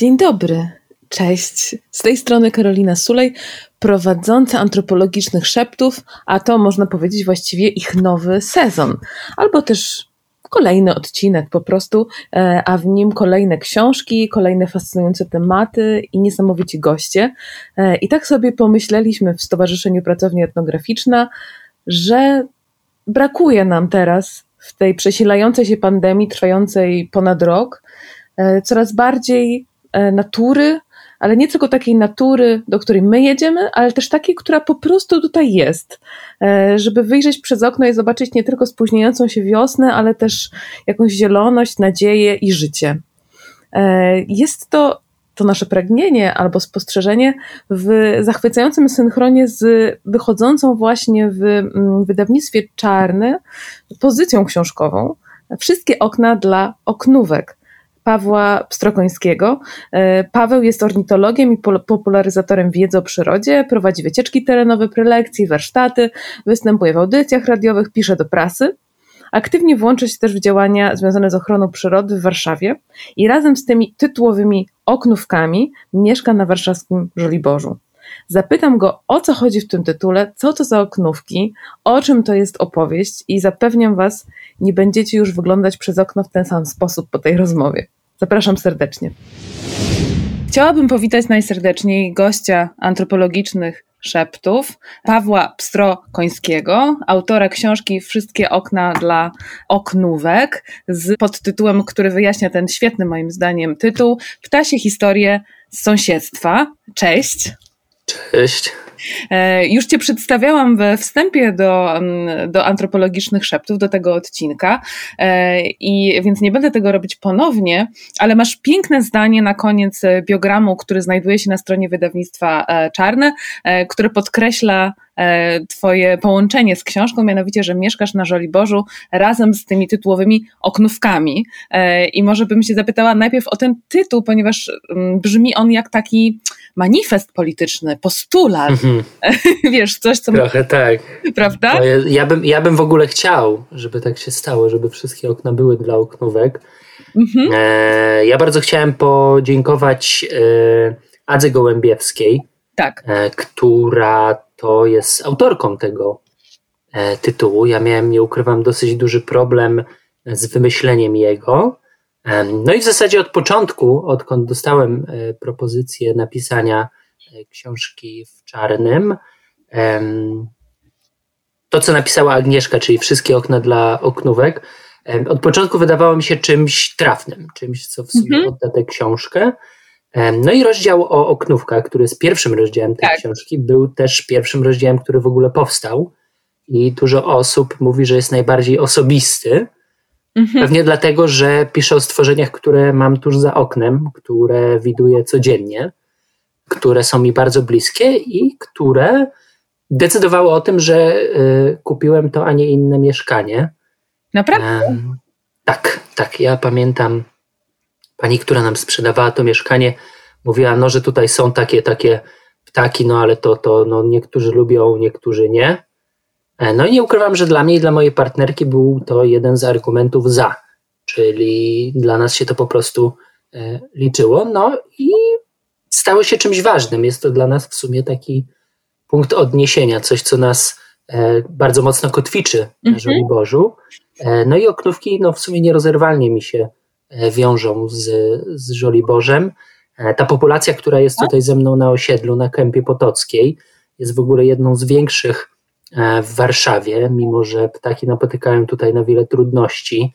Dzień dobry. Cześć. Z tej strony Karolina Sulej, prowadząca antropologicznych szeptów, a to można powiedzieć właściwie ich nowy sezon, albo też kolejny odcinek po prostu, e, a w nim kolejne książki, kolejne fascynujące tematy i niesamowici goście. E, I tak sobie pomyśleliśmy w Stowarzyszeniu Pracownia Etnograficzna, że brakuje nam teraz w tej przesilającej się pandemii trwającej ponad rok e, coraz bardziej natury, ale nie tylko takiej natury, do której my jedziemy, ale też takiej, która po prostu tutaj jest. E, żeby wyjrzeć przez okno i zobaczyć nie tylko spóźniającą się wiosnę, ale też jakąś zieloność, nadzieję i życie. E, jest to to nasze pragnienie albo spostrzeżenie w zachwycającym synchronie z wychodzącą właśnie w mm, wydawnictwie czarne pozycją książkową Wszystkie okna dla oknówek. Pawła Pstrokońskiego. E, Paweł jest ornitologiem i popularyzatorem wiedzy o przyrodzie, prowadzi wycieczki terenowe, prelekcje, warsztaty, występuje w audycjach radiowych, pisze do prasy. Aktywnie włącza się też w działania związane z ochroną przyrody w Warszawie i razem z tymi tytułowymi oknówkami mieszka na warszawskim Żoliborzu. Zapytam go, o co chodzi w tym tytule, co to za oknówki, o czym to jest opowieść i zapewniam Was, nie będziecie już wyglądać przez okno w ten sam sposób po tej rozmowie. Zapraszam serdecznie. Chciałabym powitać najserdeczniej gościa antropologicznych szeptów, Pawła Pstro-Końskiego, autora książki Wszystkie okna dla oknówek z podtytułem, który wyjaśnia ten świetny moim zdaniem tytuł Ptasie historie z sąsiedztwa. Cześć. Cześć. E, już Cię przedstawiałam we wstępie do, mm, do antropologicznych szeptów, do tego odcinka, e, i więc nie będę tego robić ponownie, ale masz piękne zdanie na koniec biogramu, który znajduje się na stronie wydawnictwa e, Czarne, które podkreśla Twoje połączenie z książką, mianowicie, że mieszkasz na Żoliborzu razem z tymi tytułowymi oknówkami. I może bym się zapytała najpierw o ten tytuł, ponieważ mm, brzmi on jak taki manifest polityczny, postulat, mhm. wiesz, coś, co... Trochę tak. Prawda? Ja, ja, bym, ja bym w ogóle chciał, żeby tak się stało, żeby wszystkie okna były dla oknówek. Mhm. E, ja bardzo chciałem podziękować e, Adze Gołębiewskiej, tak. e, która to jest autorką tego e, tytułu. Ja miałem, nie ukrywam, dosyć duży problem z wymyśleniem jego. No i w zasadzie od początku, odkąd dostałem e, propozycję napisania e, książki w czarnym, to co napisała Agnieszka, czyli wszystkie okna dla oknówek, od początku wydawało mi się czymś trafnym, czymś, co w sumie mhm. odda tę książkę. No i rozdział o oknówkach, który jest pierwszym rozdziałem tej tak. książki, był też pierwszym rozdziałem, który w ogóle powstał. I dużo osób mówi, że jest najbardziej osobisty. Mhm. Pewnie dlatego, że piszę o stworzeniach, które mam tuż za oknem, które widuję codziennie, które są mi bardzo bliskie i które decydowały o tym, że y, kupiłem to, a nie inne mieszkanie. Naprawdę? Um, tak, tak. Ja pamiętam pani, która nam sprzedawała to mieszkanie, mówiła, no, że tutaj są takie, takie ptaki, no ale to, to no, niektórzy lubią, niektórzy nie. E, no i nie ukrywam, że dla mnie i dla mojej partnerki był to jeden z argumentów za, czyli dla nas się to po prostu e, liczyło. No i stało się czymś ważnym. Jest to dla nas w sumie taki punkt odniesienia, coś, co nas e, bardzo mocno kotwiczy na mhm. Żoliborzu. No i oknówki no, w sumie nierozerwalnie mi się wiążą z, z Żoliborzem. Ta populacja, która jest tutaj ze mną na osiedlu, na Kępie Potockiej, jest w ogóle jedną z większych E, w Warszawie, mimo że ptaki napotykają tutaj na wiele trudności.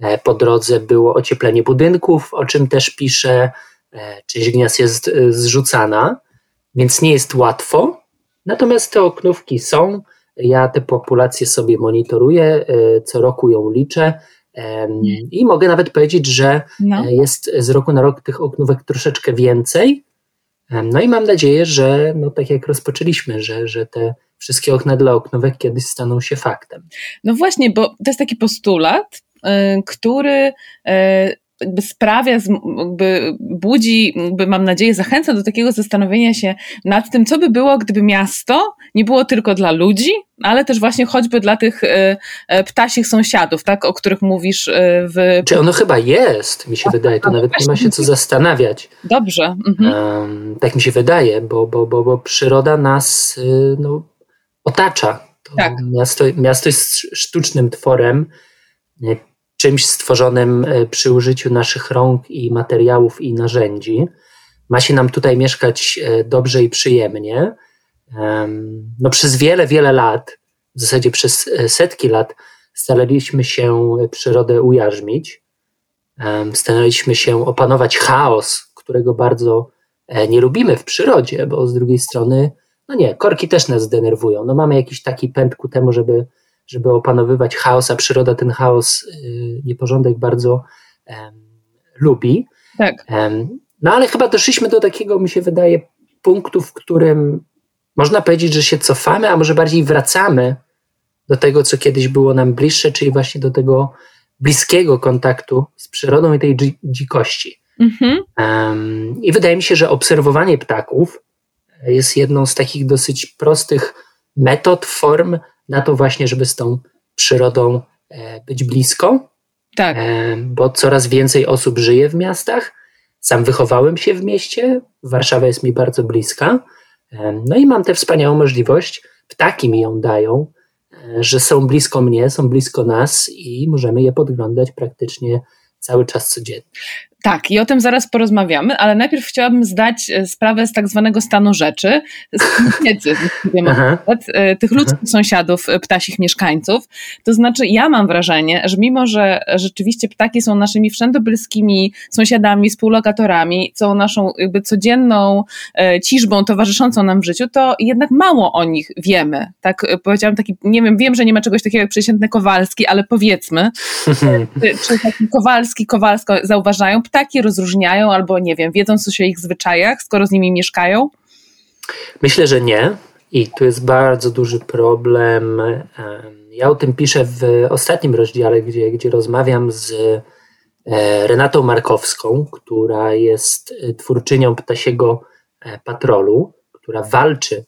E, po drodze było ocieplenie budynków, o czym też piszę. E, część gniazd jest zrzucana, więc nie jest łatwo. Natomiast te oknówki są. Ja te populacje sobie monitoruję, co roku ją liczę. I mogę nawet powiedzieć, że no. jest z roku na rok tych oknówek troszeczkę więcej. No i mam nadzieję, że no tak jak rozpoczęliśmy, że, że te wszystkie okna dla oknówek kiedyś staną się faktem. No właśnie, bo to jest taki postulat, y, który y, jakby sprawia, jakby budzi, jakby mam nadzieję, zachęca do takiego zastanowienia się nad tym, co by było, gdyby miasto nie było tylko dla ludzi, ale też właśnie choćby dla tych e, e, ptasich sąsiadów, tak, o których mówisz e, w... Czy ono chyba jest, mi się wydaje, to nawet nie ma się co zastanawiać. Dobrze. Mhm. Tak mi się wydaje, bo, bo, bo, bo przyroda nas y, no, otacza. To tak. miasto, miasto jest sztucznym tworem, czymś stworzonym e, przy użyciu naszych rąk i materiałów i narzędzi. Ma się nam tutaj mieszkać e, dobrze i przyjemnie. No, przez wiele, wiele lat, w zasadzie przez e, setki lat, staraliśmy się przyrodę ujarzmić. Staraliśmy się opanować chaos, którego bardzo nie lubimy w przyrodzie, bo z drugiej strony, no nie, korki też nas denerwują. No mamy jakiś taki pęd ku temu, żeby żeby opanowywać chaos, a przyroda ten chaos, y, nieporządek bardzo um, lubi. Tak. Um, no ale chyba doszliśmy do takiego, mi się wydaje, punktu, w którym można powiedzieć, że się cofamy, a może bardziej wracamy do tego, co kiedyś było nam bliższe, czyli właśnie do tego bliskiego kontaktu z przyrodą i tej dzikości. Mhm. Um, I wydaje mi się, że obserwowanie ptaków jest jedną z takich dosyć prostych metod, form na to właśnie, żeby z tą przyrodą e, być blisko. Tak. E, bo coraz więcej osób żyje w miastach. Sam wychowałem się w mieście, Warszawa jest mi bardzo bliska. E, no i mam tę wspaniałą możliwość, ptaki mi ją dają, że są blisko mnie, są blisko nas i możemy je podglądać praktycznie cały czas codziennie. Tak, i o tym zaraz porozmawiamy, ale najpierw chciałabym zdać e, sprawę z tak zwanego stanu rzeczy, z wiedzy, e, tych ludzkich Aha. sąsiadów, e, ptasich mieszkańców. To znaczy, ja mam wrażenie, że mimo, że rzeczywiście ptaki są naszymi wszędobylskimi sąsiadami, współlokatorami, są naszą jakby codzienną ciżbą towarzyszącą nam w życiu, to jednak mało o nich wiemy. Tak powiedziałam taki, nie wiem, wiem, że nie ma czegoś takiego jak przeciętny Kowalski, ale powiedzmy, czy, czy taki Kowalski, Kowalsko zauważają, ptaki rozróżniają albo nie wiem, wiedzą coś o ich zwyczajach, skoro z nimi mieszkają? Myślę, że nie. I tu jest bardzo duży problem. Ja o tym piszę w ostatnim rozdziale, gdzie, gdzie rozmawiam z e, Renatą Markowską, która jest e, twórczynią ptasiego e, patrolu, która walczy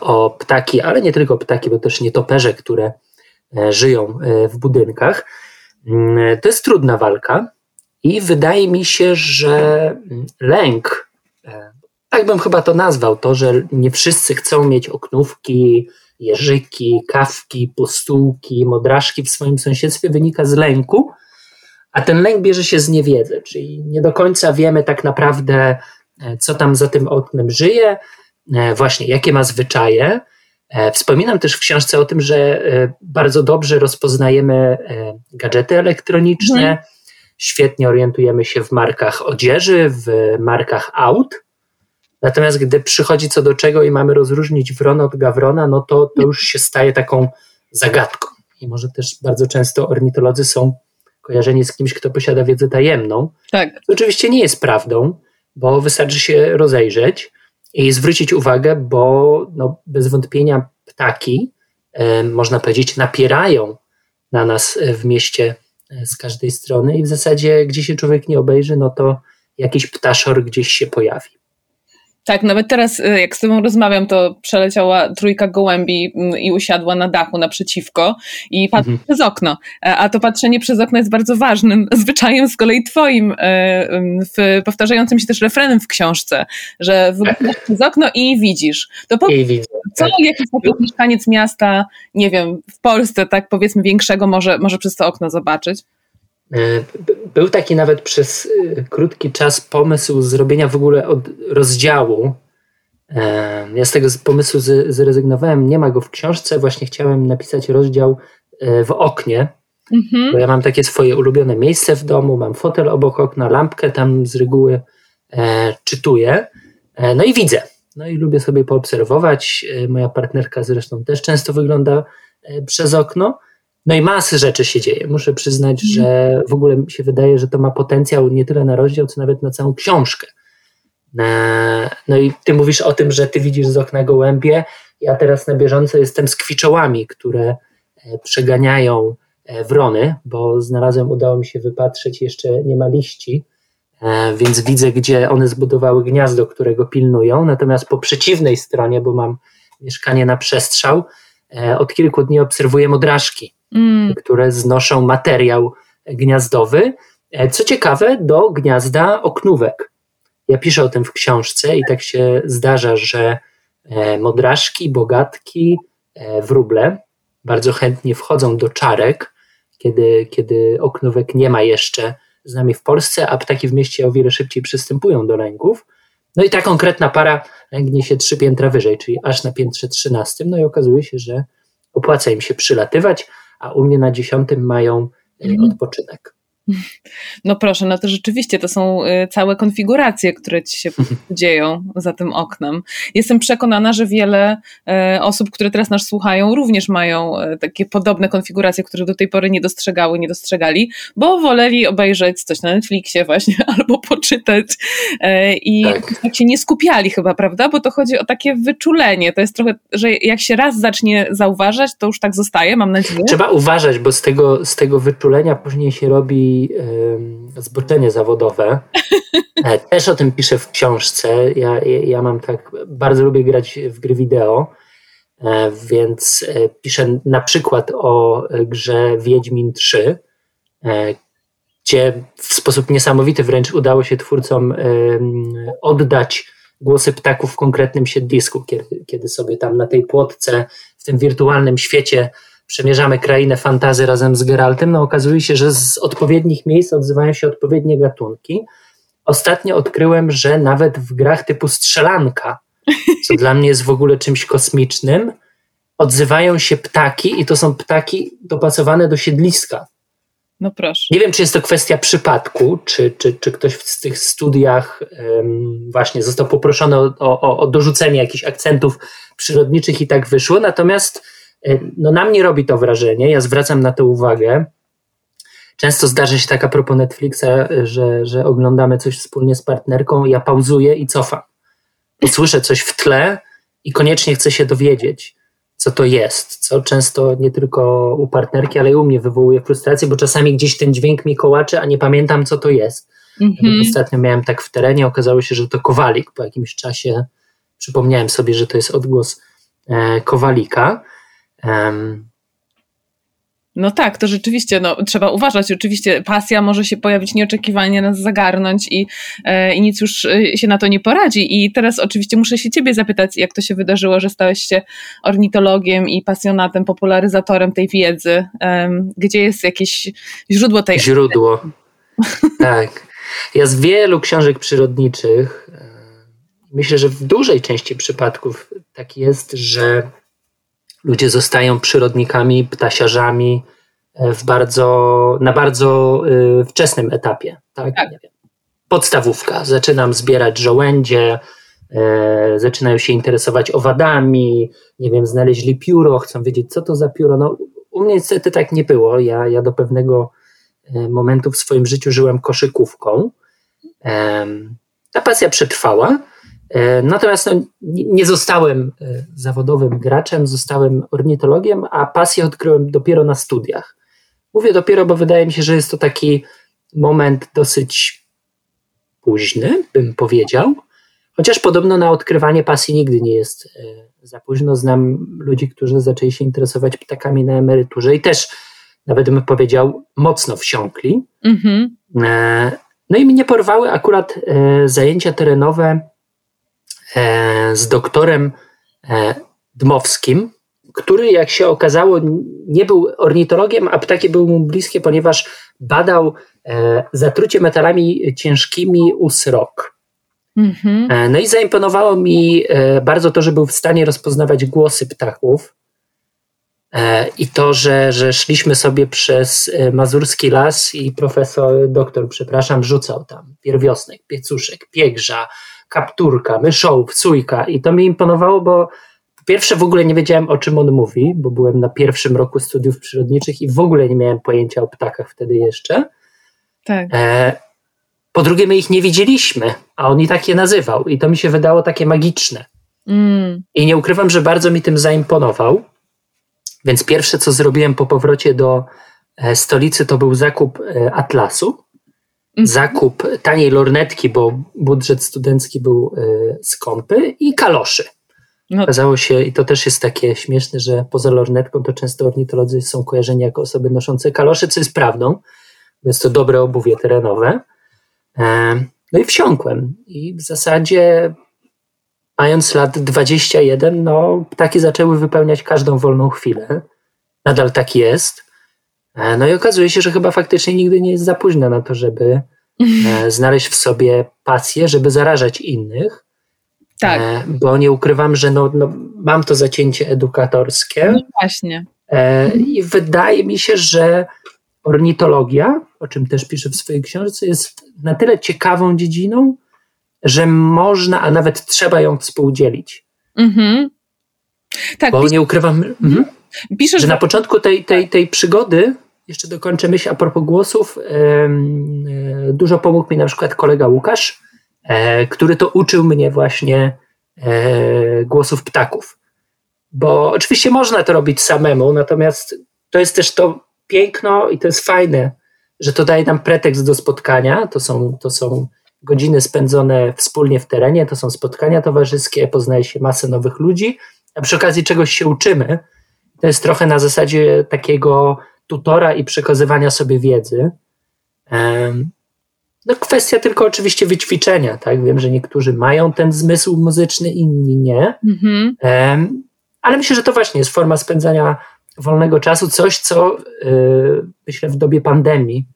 o ptaki, ale nie tylko ptaki, bo też nietoperze, które żyją w budynkach. Mm, to jest trudna walka, i wydaje mi się, że lęk, e, tak bym chyba to nazwał, to, że nie wszyscy chcą mieć oknówki, jeżyki, kawki, postułki, modraszki w swoim sąsiedztwie, wynika z lęku, a ten lęk bierze się z niewiedzy, czyli nie do końca wiemy tak naprawdę, e, co tam za tym oknem żyje, e, właśnie jakie ma zwyczaje. Wspominam też w książce o tym, że bardzo dobrze rozpoznajemy gadżety elektroniczne, mhm świetnie orientujemy się w markach odzieży, w markach aut. Natomiast gdy przychodzi co do czego i mamy rozróżnić wrona od gawrona, no to, to już się staje taką zagadką. I może też bardzo często ornitolodzy są kojarzeni z kimś, kto posiada wiedzę tajemną. Tak. To oczywiście nie jest prawdą, bo wystarczy się rozejrzeć i zwrócić uwagę, bo no, bez wątpienia ptaki, e, można powiedzieć, napierają na nas w mieście E, z każdej strony i w zasadzie gdzie się człowiek nie obejrzy, no to jakiś ptaszor gdzieś się pojawi. Tak, nawet teraz e, jak z tobą rozmawiam, to przeleciała trójka gołębi mm, i usiadła na dachu naprzeciwko i patrzy mhm. przez okno. E, a to patrzenie przez okno jest bardzo ważnym zwyczajem z kolei twoim, w, powtarzającym się też refrenem w książce, że wyglądasz przez okno i widzisz. To po, I widzę. Co tak. jakiś taki mieszkaniec miasta, nie wiem, w Polsce, tak powiedzmy większego, może, może przez to okno zobaczyć? E, był taki nawet przez e, krótki czas pomysł zrobienia w ogóle od rozdziału. E, ja z tego pomysłu zrezygnowałem, nie ma go w książce, właśnie chciałem napisać rozdział w oknie, mhm. bo ja mam takie swoje ulubione miejsce w domu, mam fotel obok okna, lampkę tam z reguły czytuję, no i widzę no i lubię sobie poobserwować. Moja partnerka zresztą też często wygląda przez okno. No i masy rzeczy się dzieje. Muszę przyznać, mm. że w ogóle mi się wydaje, że to ma potencjał nie tyle na rozdział, co nawet na całą książkę. No i ty mówisz o tym, że ty widzisz z okna gołębie. Ja teraz na bieżąco jestem z kwiczołami, które e, przeganiają wrony, bo znalazłem, udało mi się wypatrzeć, jeszcze nie ma liści, więc widzę, gdzie one zbudowały gniazdo, którego pilnują. Natomiast po przeciwnej stronie, bo mam mieszkanie na przestrzał, od kilku dni obserwuję modraszki, mm. które znoszą materiał gniazdowy. Co ciekawe, do gniazda oknówek. Ja piszę o tym w książce i tak się zdarza, że e, modraszki, bogatki, e, wróble bardzo chętnie wchodzą do czarek, kiedy, kiedy oknówek nie ma jeszcze z nami w Polsce, a ptaki w mieście o wiele szybciej przystępują do lęgów. No i ta konkretna para lęgnie się trzy piętra wyżej, czyli aż na piętrze trzynastym. No i okazuje się, że opłaca im się przylatywać, a u mnie na dziesiątym mają mm. odpoczynek. No proszę, no to rzeczywiście to są y, całe konfiguracje, które ci się dzieją za tym oknem. Jestem przekonana, że wiele e, osób, które teraz nas słuchają, również mają e, takie podobne konfiguracje, które do tej pory nie dostrzegały, nie dostrzegali, bo woleli obejrzeć coś na Netflixie właśnie albo poczytać e, i tak. tak się nie skupiali chyba, prawda? Bo to chodzi o takie wyczulenie. To jest trochę, że jak się raz zacznie zauważać, to już tak zostaje, mam nadzieję. Trzeba uważać, bo z tego, z tego wyczulenia później się robi zboczenie zawodowe. E, też o tym piszę w książce. Ja, ja mam tak, bardzo lubię grać w gry wideo, e, więc e, piszę na przykład o grze Wiedźmin 3, gdzie w sposób niesamowity wręcz udało się twórcom oddać głosy ptaków w konkretnym siedlisku, kiedy, kiedy sobie tam na tej płotce, w tym wirtualnym świecie przemierzamy krainę fantazy razem z Geraltem, no okazuje się, że z odpowiednich miejsc odzywają się odpowiednie gatunki. Ostatnio odkryłem, że nawet w grach typu strzelanka, co dla mnie jest w ogóle czymś kosmicznym, odzywają się ptaki i to są ptaki dopasowane do siedliska. No proszę. Nie wiem, czy jest to kwestia przypadku, czy, czy, czy ktoś w tych studiach um, właśnie został poproszony o, o, o dorzucenie jakichś akcentów przyrodniczych i tak wyszło. Natomiast no na mnie robi to wrażenie, ja zwracam na to uwagę. Często zdarza się tak a propos Netflixa, że, że oglądamy coś wspólnie z partnerką, ja pauzuję i cofam. Usłyszę coś w tle i koniecznie chcę się dowiedzieć, co to jest, co często nie tylko u partnerki, ale i u mnie wywołuje frustrację, bo czasami gdzieś ten dźwięk mi kołacze, a nie pamiętam, co to jest. Mm-hmm. Ostatnio miałem tak w terenie, okazało się, że to kowalik. Po jakimś czasie przypomniałem sobie, że to jest odgłos e, kowalika. Um, no tak, to rzeczywiście no, trzeba uważać. Oczywiście pasja może się pojawić nieoczekiwanie, nas zagarnąć i, e, i nic już e, się na to nie poradzi. I teraz oczywiście muszę się ciebie zapytać, jak to się wydarzyło, że stałeś się ornitologiem i pasjonatem, popularyzatorem tej wiedzy. Gdzie jest jakieś źródło tej Źródło. tak. Ja z wielu książek przyrodniczych e, myślę, że w dużej części przypadków tak jest, że ludzie zostają przyrodnikami, ptasiarzami e, w bardzo, na bardzo y, wczesnym etapie. Tak? tak. Podstawówka. Zaczynam zbierać żołędzie, e, zaczynają się interesować owadami, nie wiem, znaleźli pióro, chcą wiedzieć, co to za pióro. No, u mnie niestety tak nie było. Ja, ja do pewnego momentu w swoim życiu żyłem koszykówką. Ta pasja przetrwała. E, natomiast no, nie zostałem e, zawodowym graczem, zostałem ornitologiem, a pasję odkryłem dopiero na studiach. Mówię dopiero, bo wydaje mi się, że jest to taki moment dosyć późny, bym powiedział. Chociaż podobno na odkrywanie pasji nigdy nie jest e, za późno. Znam ludzi, którzy zaczęli się interesować ptakami na emeryturze i też, nawet bym powiedział, mocno wsiąkli. Mm-hmm. No i mnie porwały akurat zajęcia terenowe z doktorem e, Dmowskim, który, jak się okazało, nie był ornitologiem, a ptaki były mu bliskie, ponieważ badał e, zatrucie metalami ciężkimi u srok. Mhm. No i zaimponowało mi bardzo to, że był w stanie rozpoznawać głosy ptaków. I to, że, że szliśmy sobie przez mazurski las i profesor, doktor, przepraszam, rzucał tam pierwiosnek, piecuszek, piegrza, kapturka, myszołów, cójka i to mi imponowało, bo po pierwsze w ogóle nie wiedziałem o czym on mówi, bo byłem na pierwszym roku studiów przyrodniczych i w ogóle nie miałem pojęcia o ptakach wtedy jeszcze. Tak. E, po drugie my ich nie widzieliśmy, a on i tak je nazywał i to mi się wydało takie magiczne. Mm. I nie ukrywam, że bardzo mi tym zaimponował. Więc pierwsze, co zrobiłem po powrocie do stolicy to był zakup Atlasu, mhm. Zakup taniej lornetki, bo budżet studencki był skąpy i kaloszy. No. Okazało się, i to też jest takie śmieszne, że poza lornetką to często ornitolodzy są kojarzeni jako osoby noszące kalosze, co jest prawdą, więc to dobre obuwie terenowe. No i wsiąkłem. I w zasadzie mając lat 21, no ptaki zaczęły wypełniać każdą wolną chwilę. Nadal tak jest. E, no i okazuje się, że chyba faktycznie nigdy nie jest za późno na to, żeby e, znaleźć w sobie pasję, żeby zarażać innych. Tak. E, bo nie ukrywam, że no, no mam to zacięcie edukatorskie. No właśnie. I wydaje mi się, że ornitologia, o czym też piszę w swojej książce, jest na tyle ciekawą dziedziną, że można, a nawet trzeba ją współdzielić. Mhm. Tak, Bo nie ukrywam, mhm. mhm. Piszesz, że na początku tej, tej, tej przygody, jeszcze dokończę myśl a propos głosów, e, dużo pomógł mi na przykład kolega Łukasz, e, który to uczył mnie właśnie e, głosów ptaków. Bo oczywiście można to robić samemu, natomiast to jest też to piękno i to jest fajne, że to daje nam pretekst do spotkania. To są, to są godziny spędzone wspólnie w terenie, to są spotkania towarzyskie, poznaje się masę nowych ludzi, a przy okazji czegoś się uczymy. To jest trochę na zasadzie takiego tutora i przekazywania sobie wiedzy. No kwestia tylko oczywiście wyćwiczenia, tak? Wiem, że niektórzy mają ten zmysł muzyczny, inni nie. Mhm. Ale myślę, że to właśnie jest forma spędzania wolnego czasu, coś, co yy, myślę w dobie pandemii,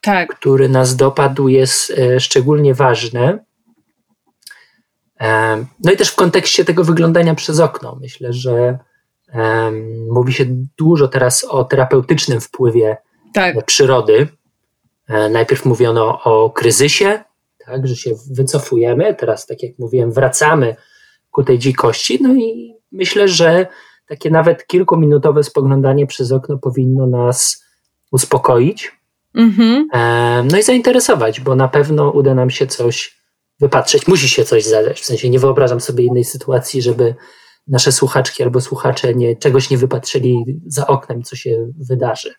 tak. który nas dopadł, jest yy, szczególnie ważne. No i też w kontekście tego wyglądania przez okno. Myślę, że mówi się dużo teraz o terapeutycznym wpływie tak. przyrody. E, najpierw mówiono o kryzysie, tak, że się wycofujemy, teraz, tak jak mówiłem, wracamy ku tej dzikości. No i myślę, że takie nawet kilkuminutowe spoglądanie przez okno powinno nas uspokoić. Mhm. E, no i zainteresować, bo na pewno uda nam się coś wypatrzeć. Musi się coś zadać. W sensie nie wyobrażam sobie innej sytuacji, żeby nasze słuchaczki albo słuchacze nie, czegoś nie wypatrzyli za oknem, co się wydarzy.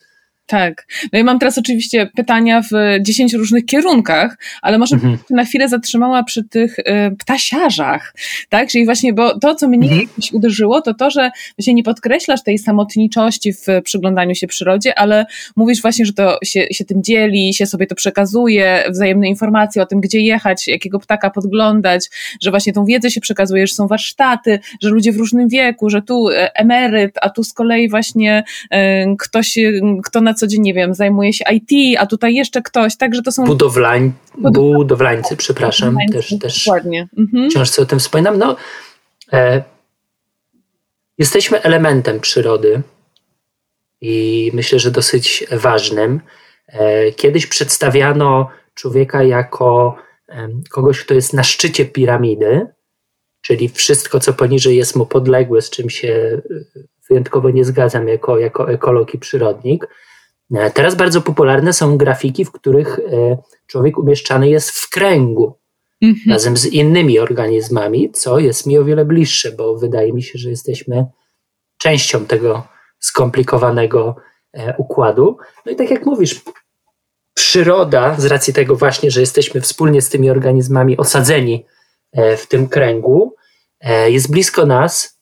Tak. No i mam teraz oczywiście pytania w dziesięciu różnych kierunkach, ale może mhm. na chwilę zatrzymała przy tych y, ptasiarzach, tak? Czyli właśnie, bo to, co mnie mhm. uderzyło, to to, że właśnie nie podkreślasz tej samotniczości w przyglądaniu się przyrodzie, ale mówisz właśnie, że to się, się tym dzieli, się sobie to przekazuje, wzajemne informacje o tym, gdzie jechać, jakiego ptaka podglądać, że właśnie tą wiedzę się przekazuje, że są warsztaty, że ludzie w różnym wieku, że tu e, emeryt, a tu z kolei właśnie y, ktoś, kto na co dzień, nie wiem, zajmuje się IT, a tutaj jeszcze ktoś, także to są... Budowlań, budowlańcy, przepraszam, budowlańcy, też, też dokładnie. Mhm. książce o tym wspominam. No, e, jesteśmy elementem przyrody i myślę, że dosyć ważnym. E, kiedyś przedstawiano człowieka jako e, kogoś, kto jest na szczycie piramidy, czyli wszystko, co poniżej jest mu podległe, z czym się e, wyjątkowo nie zgadzam jako, jako ekolog i przyrodnik. E, teraz bardzo popularne są grafiki, w których e, człowiek umieszczany jest w kręgu mhm. razem z innymi organizmami, co jest mi o wiele bliższe, bo wydaje mi się, że jesteśmy częścią tego skomplikowanego e, układu. No i tak jak mówisz, przyroda, z racji tego właśnie, że jesteśmy wspólnie z tymi organizmami osadzeni w tym kręgu, jest blisko nas,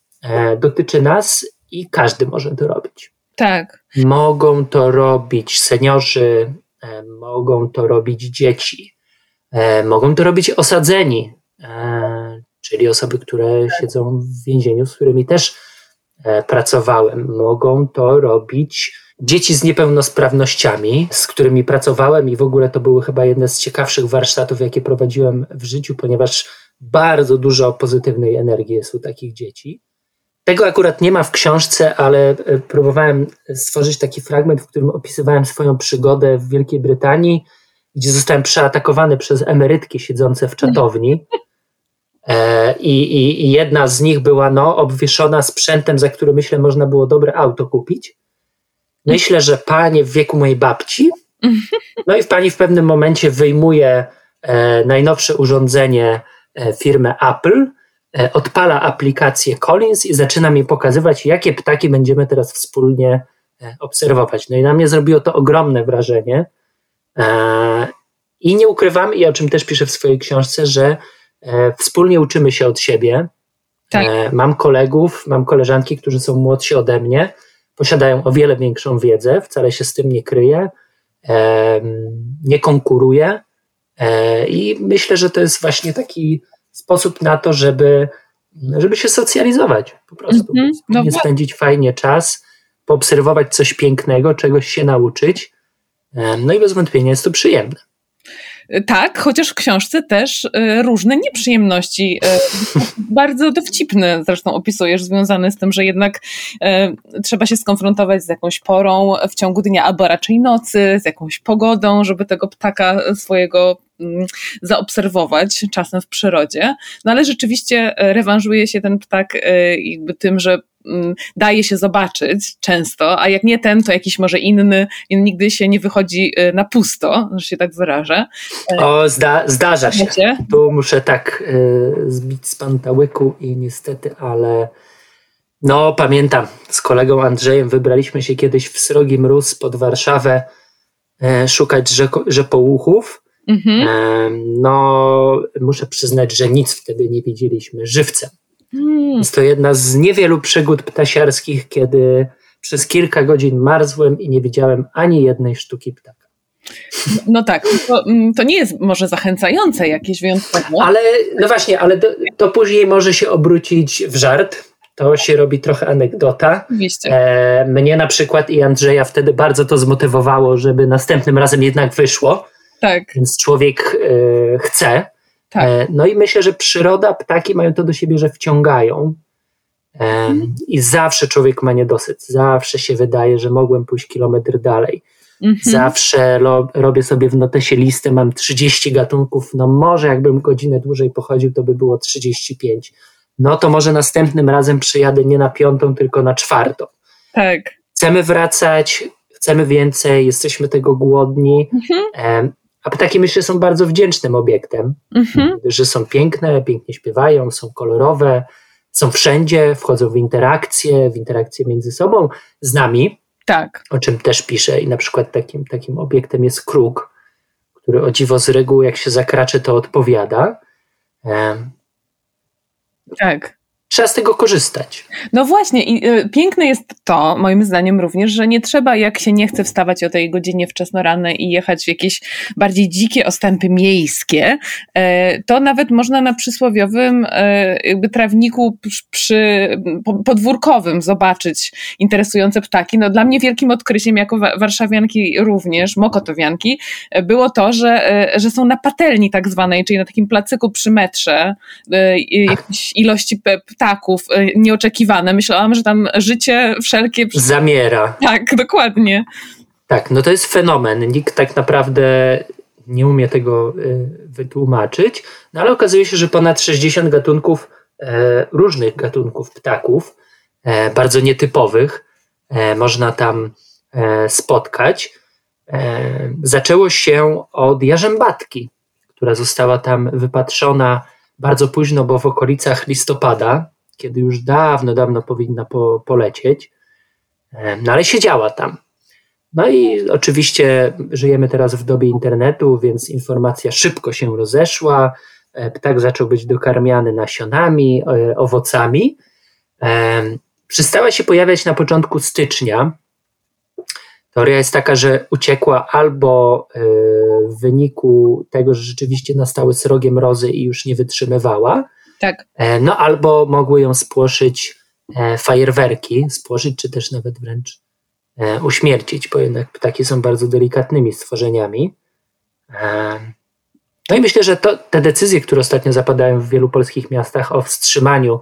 dotyczy nas i każdy może to robić. Tak. Mogą to robić seniorzy, e, mogą to robić dzieci, e, mogą to robić osadzeni, e, czyli osoby, które siedzą w więzieniu, z którymi też pracowałem. Mogą to robić dzieci z niepełnosprawnościami, z którymi pracowałem i w ogóle to były chyba jedne z ciekawszych warsztatów, jakie prowadziłem w życiu, ponieważ bardzo dużo pozytywnej energii jest u takich dzieci. Tego akurat nie ma w książce, ale e, próbowałem stworzyć taki fragment, w którym opisywałem swoją przygodę w Wielkiej Brytanii, gdzie zostałem przeatakowany przez emerytki siedzące w czatowni. E, I, i, I, jedna z nich była no, obwieszona sprzętem, za który myślę, można było dobre auto kupić. Myślę, że panie w wieku mojej babci. No i pani w pewnym momencie wyjmuje e, najnowsze urządzenie e, firmy Apple odpala aplikację Collins i zaczyna mi pokazywać, jakie ptaki będziemy teraz wspólnie obserwować. No i na mnie zrobiło to ogromne wrażenie. I nie ukrywam, i o czym też piszę w swojej książce, że wspólnie uczymy się od siebie. Tak. Mam kolegów, mam koleżanki, którzy są młodsi ode mnie, posiadają o wiele większą wiedzę, wcale się z tym nie kryję, nie konkuruję e, i myślę, że to jest właśnie taki sposób na to, żeby, żeby się socjalizować po prostu, mm -hmm. no nie spędzić fajnie czas, poobserwować coś pięknego, czegoś się nauczyć, no i bez wątpienia jest to przyjemne. Tak, chociaż w książce też e, różne nieprzyjemności, e, bardzo dowcipne zresztą opisujesz, związane z tym, że jednak e, trzeba się skonfrontować z jakąś porą w ciągu dnia, albo raczej nocy, z jakąś pogodą, żeby tego ptaka swojego mm, zaobserwować czasem w przyrodzie. No ale rzeczywiście rewanżuje się ten ptak jakby tym, że daje się zobaczyć często, a jak nie ten, to jakiś może inny, i nigdy się nie wychodzi y, na pusto, że się tak wyrażę. O, zda, zdarza się. Wiecie? Tu muszę tak y, zbić z pantałyku i niestety, ale no pamiętam, z kolegą Andrzejem wybraliśmy się kiedyś w srogi mróz pod Warszawę y, szukać rzeko, rzepołuchów. Mhm. E, no, muszę przyznać, że nic wtedy nie widzieliśmy żywcem. Hmm. Jest to jedna z niewielu przygód ptasiarskich, kiedy przez kilka godzin marzłem i nie widziałem ani jednej sztuki ptaka. No tak, to, mm, to, nie jest może zachęcające jakieś wyjątkowe. Ale, no właśnie, ale to, to później może się obrócić w żart. To się robi trochę anegdota. E, mnie na przykład i Andrzeja wtedy bardzo to zmotywowało, żeby następnym razem jednak wyszło. Tak. Więc człowiek e, chce. Tak. E, no i myślę, że przyroda, ptaki mają to do siebie, że wciągają. Mhm. I zawsze człowiek ma niedosyt. Zawsze się wydaje, że mogłem pójść kilometr dalej. Mhm. Zawsze lo, robię sobie w notesie listę, mam 30 gatunków. No może jakbym godzinę dłużej pochodził, to by było 35. No to może następnym razem przyjadę nie na piątą, tylko na czwartą. Tak. Chcemy wracać, chcemy więcej, jesteśmy tego głodni. Mhm. A ptaki myślę są bardzo wdzięcznym obiektem, mhm. że są piękne, pięknie śpiewają, są kolorowe, są wszędzie, wchodzą w interakcje, w interakcje między sobą, z nami. Tak. O czym też piszę. I na przykład takim, takim obiektem jest kruk, który o dziwo z reguły, jak się zakracze, to odpowiada. Tak trzeba z tego korzystać. No właśnie, i y, piękne jest to, moim zdaniem również, że nie trzeba, jak się nie chce wstawać o tej godzinie wczesno rano i jechać w jakieś bardziej dzikie ostępy miejskie, y, to nawet można na przysłowiowym y, jakby trawniku przy, podwórkowym zobaczyć interesujące ptaki. No dla mnie wielkim odkryciem jako warszawianki również, mokotowianki, było to, że, że są na patelni tak zwanej, czyli na takim placyku przy metrze, jakiejś ilości ptaków, ptaków y, nieoczekiwane. Myślałam, że tam życie wszelkie. Zamiera. Tak, dokładnie. Tak, no to jest fenomen. Nikt tak naprawdę nie umie tego y, wytłumaczyć, no ale okazuje się, że ponad 60 gatunków, e, różnych gatunków ptaków, e, bardzo nietypowych, e, można tam spotkać. Zaczęło się od jarzębatki, która została tam wypatrzona bardzo późno, bo w okolicach listopada, kiedy już dawno, dawno powinna po, polecieć, no ale siedziała tam. No i oczywiście żyjemy teraz w dobie internetu, więc informacja szybko się rozeszła. E, ptak zaczął być dokarmiany nasionami, e, owocami. Przestała się pojawiać na początku stycznia. Teoria jest taka, że uciekła albo e, w wyniku tego, że rzeczywiście nastały srogie mrozy i już nie wytrzymywała, tak. E, no albo mogły ją spłoszyć e, fajerwerki, spłoszyć, czy też nawet wręcz uśmiercić, bo jednak ptaki są bardzo delikatnymi stworzeniami. No i myślę, że to, te decyzje, które ostatnio zapadają w wielu polskich miastach o wstrzymaniu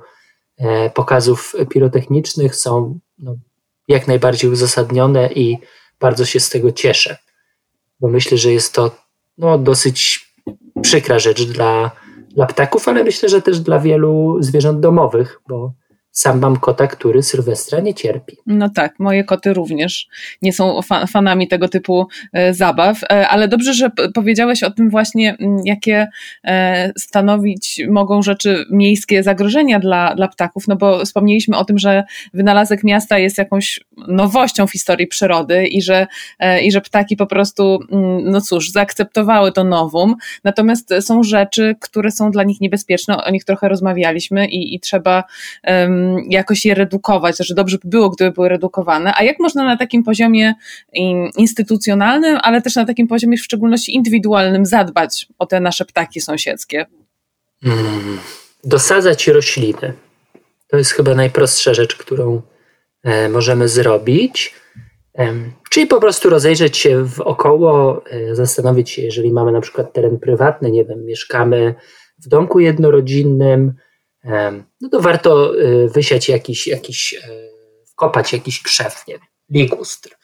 pokazów pirotechnicznych są no, jak najbardziej uzasadnione i bardzo się z tego cieszę, bo myślę, że jest to no, dosyć przykra rzecz dla, dla ptaków, ale myślę, że też dla wielu zwierząt domowych, bo sam mam kota, który Sylwestra nie cierpi. No tak, moje koty również nie są fa fanami tego typu e, zabaw, e, ale dobrze, że powiedziałeś o tym właśnie, jakie e, stanowić mogą rzeczy miejskie zagrożenia dla, dla ptaków, no bo wspomnieliśmy o tym, że wynalazek miasta jest jakąś nowością w historii przyrody i że, i że ptaki po prostu, no cóż, zaakceptowały to nowum, natomiast są rzeczy, które są dla nich niebezpieczne, o nich trochę rozmawialiśmy i, i trzeba um, jakoś je redukować, że dobrze by było, gdyby były redukowane, a jak można na takim poziomie instytucjonalnym, ale też na takim poziomie w szczególności indywidualnym zadbać o te nasze ptaki sąsiedzkie? Hmm. Dosadzać rośliny. To jest chyba najprostsza rzecz, którą e, możemy zrobić. E, czyli po prostu rozejrzeć się wokoło, e, zastanowić się, jeżeli mamy na przykład teren prywatny, nie wiem, mieszkamy w domku jednorodzinnym, no to warto y, wysiać jakiś, jakiś e, wkopać jakiś krzew, nie wiem, ligustr,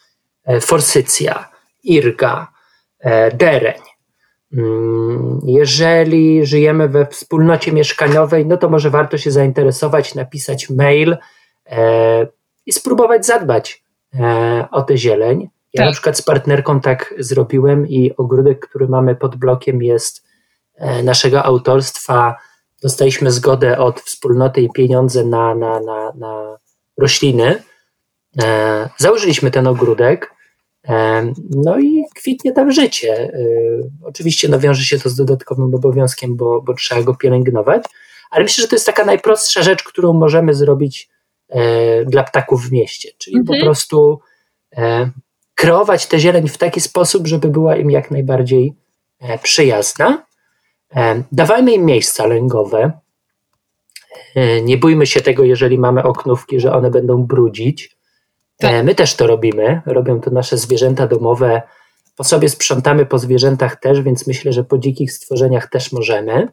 e, forsycja, irga, e, dereń. Mm, jeżeli żyjemy we wspólnocie mieszkaniowej, no to może warto się zainteresować, napisać mail i spróbować zadbać o tę zieleń. Ja tak. na przykład z partnerką tak zrobiłem i ogródek, który mamy pod blokiem jest naszego autorstwa dostaliśmy zgodę od wspólnoty i pieniądze na, na, na, na rośliny. E, założyliśmy ten ogródek. E, no i kwitnie tam życie. E, oczywiście no, wiąże się to z dodatkowym obowiązkiem, bo, bo trzeba go pielęgnować, ale myślę, że to jest taka najprostsza rzecz, którą możemy zrobić e, dla ptaków w mieście, czyli mhm. po prostu e, kreować tę zieleń w taki sposób, żeby była im jak najbardziej e, przyjazna. E, dawajmy im miejsca lęgowe. E, nie bójmy się tego, jeżeli mamy oknówki, że one będą brudzić. E, tak. My też to robimy. Robią to nasze zwierzęta domowe. Po sobie sprzątamy po zwierzętach też, więc myślę, że po dzikich stworzeniach też możemy.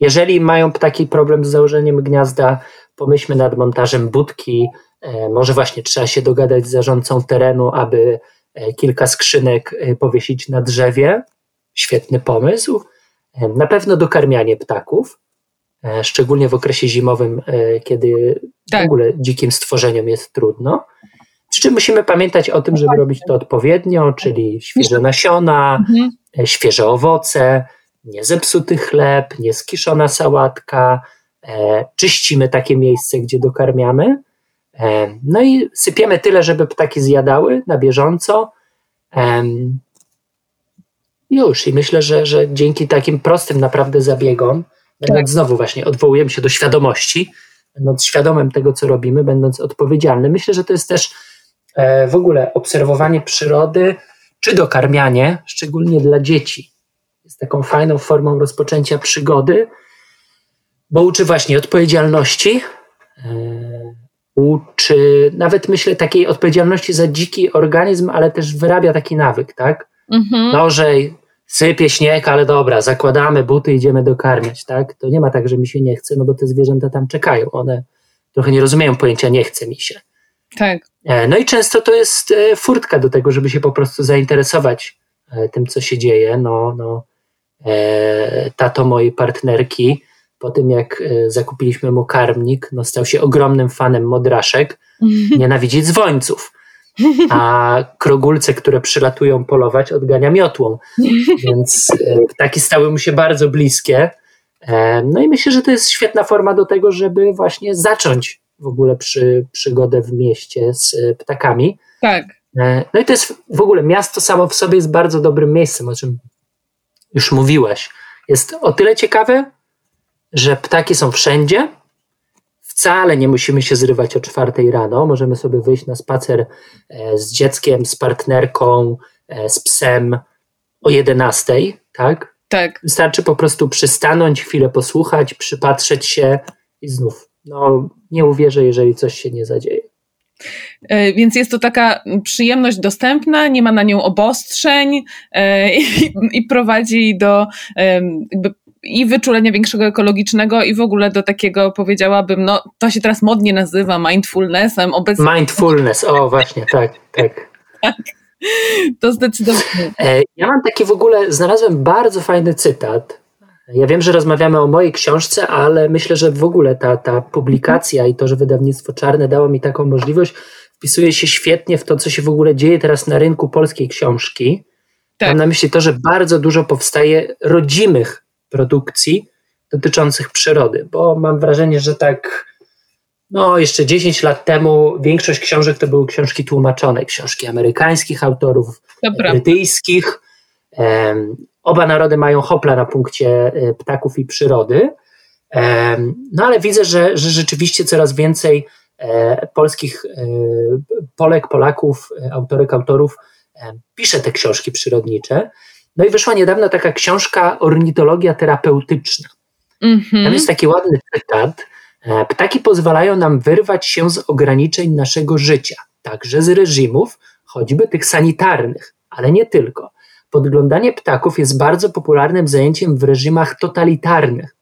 Jeżeli mają taki problem z założeniem gniazda, pomyślmy nad montażem budki. Może właśnie trzeba się dogadać z zarządcą terenu, aby kilka skrzynek powiesić na drzewie świetny pomysł. E, na pewno dokarmianie ptaków, e, szczególnie w okresie zimowym, e, kiedy tak. w ogóle dzikim stworzeniom jest trudno. Przy czym musimy pamiętać o tym, żeby robić to odpowiednio, czyli świeże nasiona, mhm. świeże owoce, niezepsuty chleb, nieskiszona sałatka. Czyścimy takie miejsce, gdzie dokarmiamy. No i sypiemy tyle, żeby ptaki zjadały na bieżąco już. I myślę, że, że dzięki takim prostym naprawdę zabiegom, tak. znowu właśnie odwołujemy się do świadomości, będąc świadomym tego, co robimy, będąc odpowiedzialnym, myślę, że to jest też e, w ogóle obserwowanie przyrody, czy dokarmianie, szczególnie dla dzieci. Jest taką fajną formą rozpoczęcia przygody, bo uczy właśnie odpowiedzialności, e, uczy nawet myślę takiej odpowiedzialności za dziki organizm, ale też wyrabia taki nawyk, tak? Mhm. Nożej, sypie śnieg, ale dobra, zakładamy buty, idziemy dokarmiać, tak? To nie ma tak, że mi się nie chce, no bo te zwierzęta tam czekają. One trochę nie rozumieją pojęcia nie chce mi się. Tak. E, no i często to jest e, furtka do tego, żeby się po prostu zainteresować e, tym, co się dzieje. No, no, tato mojej partnerki, po tym jak zakupiliśmy mu karmnik, no stał się ogromnym fanem modraszek, nienawidzi dzwońców a krogulce, które przylatują polować, odgania miotłą. Więc e, ptaki stały mu się bardzo bliskie. E, no i myślę, że to jest świetna forma do tego, żeby właśnie zacząć w ogóle przy, przygodę w mieście z e, ptakami. Tak. No i to jest w ogóle miasto samo w sobie jest bardzo dobrym miejscem, o czym już mówiłaś. Jest o tyle ciekawe, że ptaki są wszędzie, Wcale nie musimy się zrywać o czwartej rano. Możemy sobie wyjść na spacer e, z dzieckiem, z partnerką, e, z psem o jedenastej, tak? Tak. Wystarczy po prostu przystanąć, chwilę posłuchać, przypatrzeć się i znów. No, nie uwierzę, jeżeli coś się nie zadzieje. E, więc jest to taka przyjemność dostępna, nie ma na nią obostrzeń i, i prowadzi do jakby i wyczulenia większego ekologicznego i w ogóle do takiego powiedziałabym, no to się teraz modnie nazywa mindfulnessem obecnie. Mindfulness, o właśnie, tak, tak. tak. To zdecydowanie. E, ja mam taki w ogóle, znalazłem bardzo fajny cytat Ja wiem, że rozmawiamy o mojej książce, ale myślę, że w ogóle ta, ta publikacja i to, że wydawnictwo czarne dało mi taką możliwość, wpisuje się świetnie w to, co się w ogóle dzieje teraz na rynku polskiej książki. Tak. Mam na myśli to, że bardzo dużo powstaje rodzimych produkcji dotyczących przyrody, bo mam wrażenie, że tak no, jeszcze 10 lat temu większość książek to były książki tłumaczone, książki amerykańskich autorów, Dobra. brytyjskich. Oba narody mają hopla na punkcie e, ptaków i przyrody. No ale widzę, że, że rzeczywiście coraz więcej e, polskich e, Polek, Polaków, autorek, autorów pisze te książki przyrodnicze. No i wyszła niedawno taka książka Ornitologia terapeutyczna. Mm -hmm. Tam jest taki ładny cytat. Ptaki pozwalają nam wyrwać się z ograniczeń naszego życia, także z reżimów, choćby tych sanitarnych, ale nie tylko. Podglądanie ptaków jest bardzo popularnym zajęciem w reżimach totalitarnych.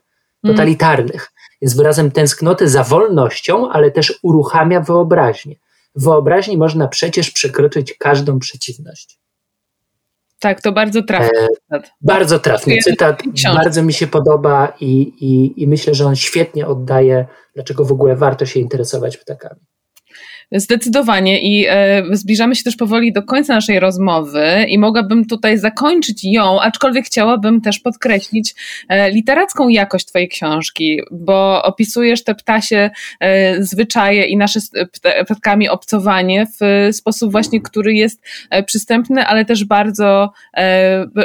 Mm. Totalitarnych. Jest wyrazem tęsknoty za wolnością, ale też uruchamia wyobraźnię. W wyobraźni można przecież przekroczyć każdą przeciwność. Tak, to bardzo trafny e, Bardzo trafny cytat, bardzo mi się podoba i, i, i myślę, że on świetnie oddaje, dlaczego w ogóle warto się interesować ptakami. Zdecydowanie i e, zbliżamy się też powoli do końca naszej rozmowy i mogłabym tutaj zakończyć ją, aczkolwiek chciałabym też podkreślić e, literacką jakość Twojej książki, bo opisujesz te ptasie e, zwyczaje i nasze ptatkami obcowanie w sposób właśnie, który jest przystępny, ale też bardzo,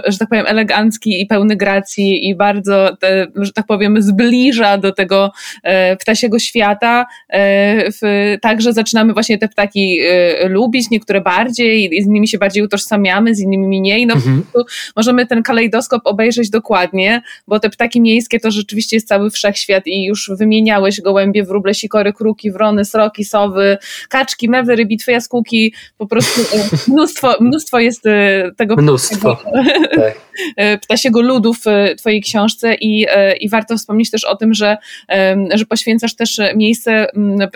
że tak powiem, elegancki i pełny gracji i bardzo, te, że tak powiem, zbliża do tego ptasiego świata. W, także zaczynamy właśnie te ptaki y, lubić, niektóre bardziej, z nimi się bardziej utożsamiamy, z innymi mniej. No mhm. możemy ten kalejdoskop obejrzeć dokładnie, bo te ptaki miejskie to rzeczywiście jest cały wszechświat i już wymieniałeś gołębie, wróble, sikory, kruki, wrony, sroki, sowy, kaczki, mewy, rybitwy, jaskółki, po prostu y, mnóstwo, mnóstwo jest y, tego mnóstwo. tak. ptasiego ludu w twojej książce i, i warto wspomnieć też o tym, że, że poświęcasz też miejsce mm,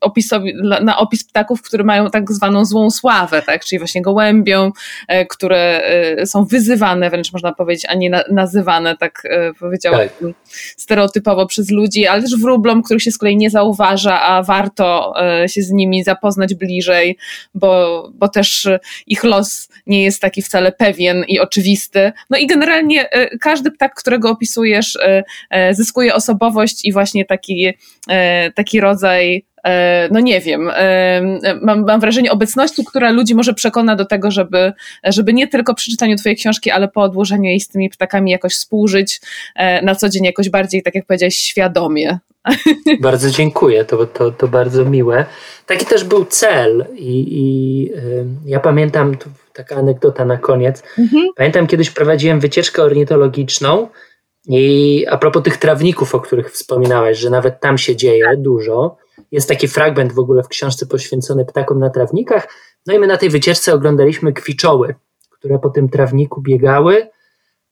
opisowi, na opis ptaków, które mają tak zwaną złą sławę, tak? czyli właśnie gołębią, e, które e, są wyzywane, wręcz można powiedzieć, a nie nazywane, tak e, powiedziałam, tak. stereotypowo przez ludzi, ale też wróblom, których się z kolei nie zauważa, a warto się z nimi zapoznać bliżej, bo, bo też ich los nie jest taki wcale pewien i oczywisty. No i generalnie każdy ptak, którego opisujesz, zyskuje osobowość i właśnie taki, taki rodzaj no nie wiem, e, mam, mam wrażenie obecności, która ludzi może przekona do tego, żeby, żeby nie tylko przy czytaniu twojej książki, ale po odłożeniu jej z tymi ptakami jakoś współżyć e, na co dzień jakoś bardziej, tak jak powiedziałeś, świadomie. Bardzo dziękuję, to, to, to bardzo miłe. Taki też był cel i, i ja pamiętam, taka anegdota na koniec, mhm. pamiętam kiedyś prowadziłem wycieczkę ornitologiczną i a propos tych trawników, o których wspominałaś, że nawet tam się dzieje dużo, jest taki fragment w ogóle w książce poświęcony ptakom na trawnikach. No i my na tej wycieczce oglądaliśmy kwiczoły, które po tym trawniku biegały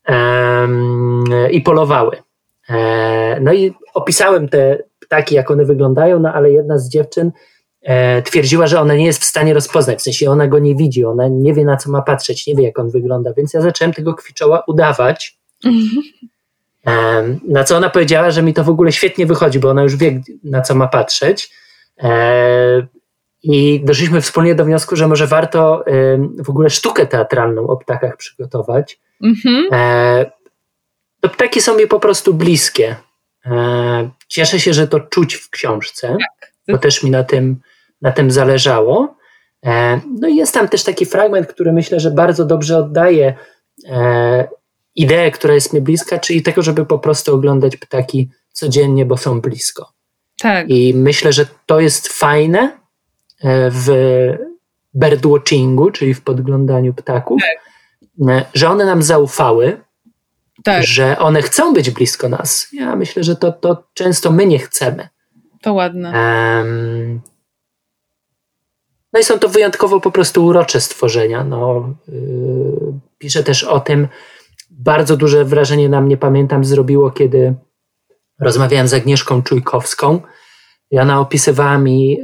um, i polowały. E, no i opisałem te ptaki, jak one wyglądają, no ale jedna z dziewczyn e, twierdziła, że ona nie jest w stanie rozpoznać, w sensie ona go nie widzi, ona nie wie na co ma patrzeć, nie wie jak on wygląda, więc ja zacząłem tego kwiczoła udawać. Na co ona powiedziała, że mi to w ogóle świetnie wychodzi, bo ona już wie, na co ma patrzeć. E, I doszliśmy wspólnie do wniosku, że może warto w ogóle sztukę teatralną o ptakach przygotować. Mhm. E, to ptaki są mi po prostu bliskie. E, cieszę się, że to czuć w książce, tak. bo też mi na tym, na tym zależało. No i jest tam też taki fragment, który myślę, że bardzo dobrze oddaje ideę, która jest mi bliska, czyli tego, żeby po prostu oglądać ptaki codziennie, bo są blisko. Tak. I myślę, że to jest fajne e, w birdwatchingu, czyli w podglądaniu ptaków, tak. E, że one nam zaufały, tak. że one chcą być blisko nas. Ja myślę, że to, to często my nie chcemy. To ładne. Um, no i są to wyjątkowo po prostu urocze stworzenia. No, yy, piszę też o tym, bardzo duże wrażenie na mnie, pamiętam, zrobiło, kiedy rozmawiałem z Agnieszką Czujkowską i ona opisywała mi,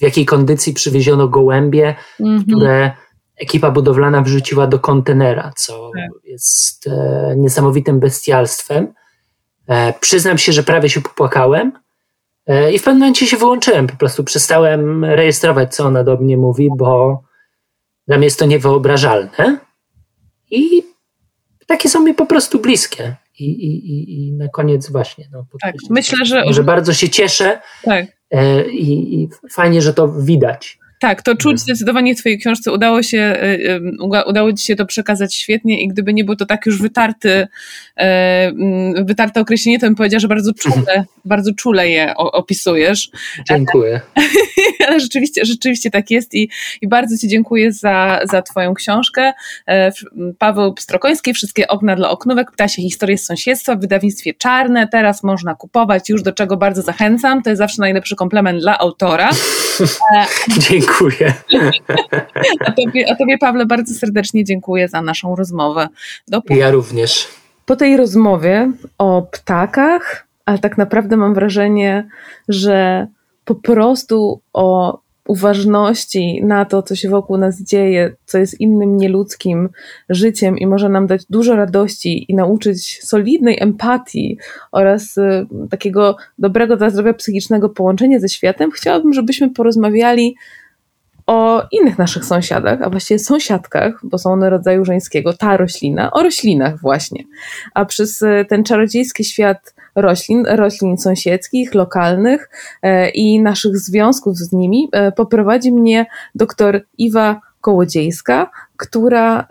w jakiej kondycji przywieziono gołębie, mm -hmm. które ekipa budowlana wrzuciła do kontenera, co tak. jest e, niesamowitym bestialstwem. E, przyznam się, że prawie się popłakałem e, i w pewnym momencie się wyłączyłem. Po prostu przestałem rejestrować, co ona do mnie mówi, bo dla mnie jest to niewyobrażalne. I takie są mi po prostu bliskie. I, i, i na koniec właśnie. No, tak, myślę, że. Że bardzo się cieszę. Tak. E, I, I fajnie, że to widać. Tak, to czuć zdecydowanie w Twojej książce. Udało się, e, e, udało Ci się to przekazać świetnie i gdyby nie był to tak już wytarty, e, wytarte określenie, to bym powiedziała, że bardzo czule, bardzo czule je opisujesz. Dziękuję. Ale rzeczywiście, rzeczywiście tak jest i, i bardzo Ci dziękuję za, za Twoją książkę. Paweł Strokoński, Wszystkie okna dla oknówek, pyta się historię z sąsiedztwa w wydawnictwie Czarne. Teraz można kupować, już do czego bardzo zachęcam. To jest zawsze najlepszy komplement dla autora. Dziękuję. Dziękuję. A tobie, a tobie, Pawle, bardzo serdecznie dziękuję za naszą rozmowę. Do ja również. Po tej rozmowie o ptakach, ale tak naprawdę mam wrażenie, że po prostu o uważności na to, co się wokół nas dzieje, co jest innym nieludzkim życiem i może nam dać dużo radości i nauczyć solidnej empatii oraz y, takiego dobrego dla zdrowia psychicznego połączenia ze światem, chciałabym, żebyśmy porozmawiali o innych naszych sąsiadach, a właściwie sąsiadkach, bo są one rodzaju żeńskiego, ta roślina, o roślinach właśnie. A przez e, ten czarodziejski świat roślin, roślin sąsiedzkich, lokalnych e, i naszych związków z nimi e, poprowadzi mnie doktor Iwa Kołodziejska, która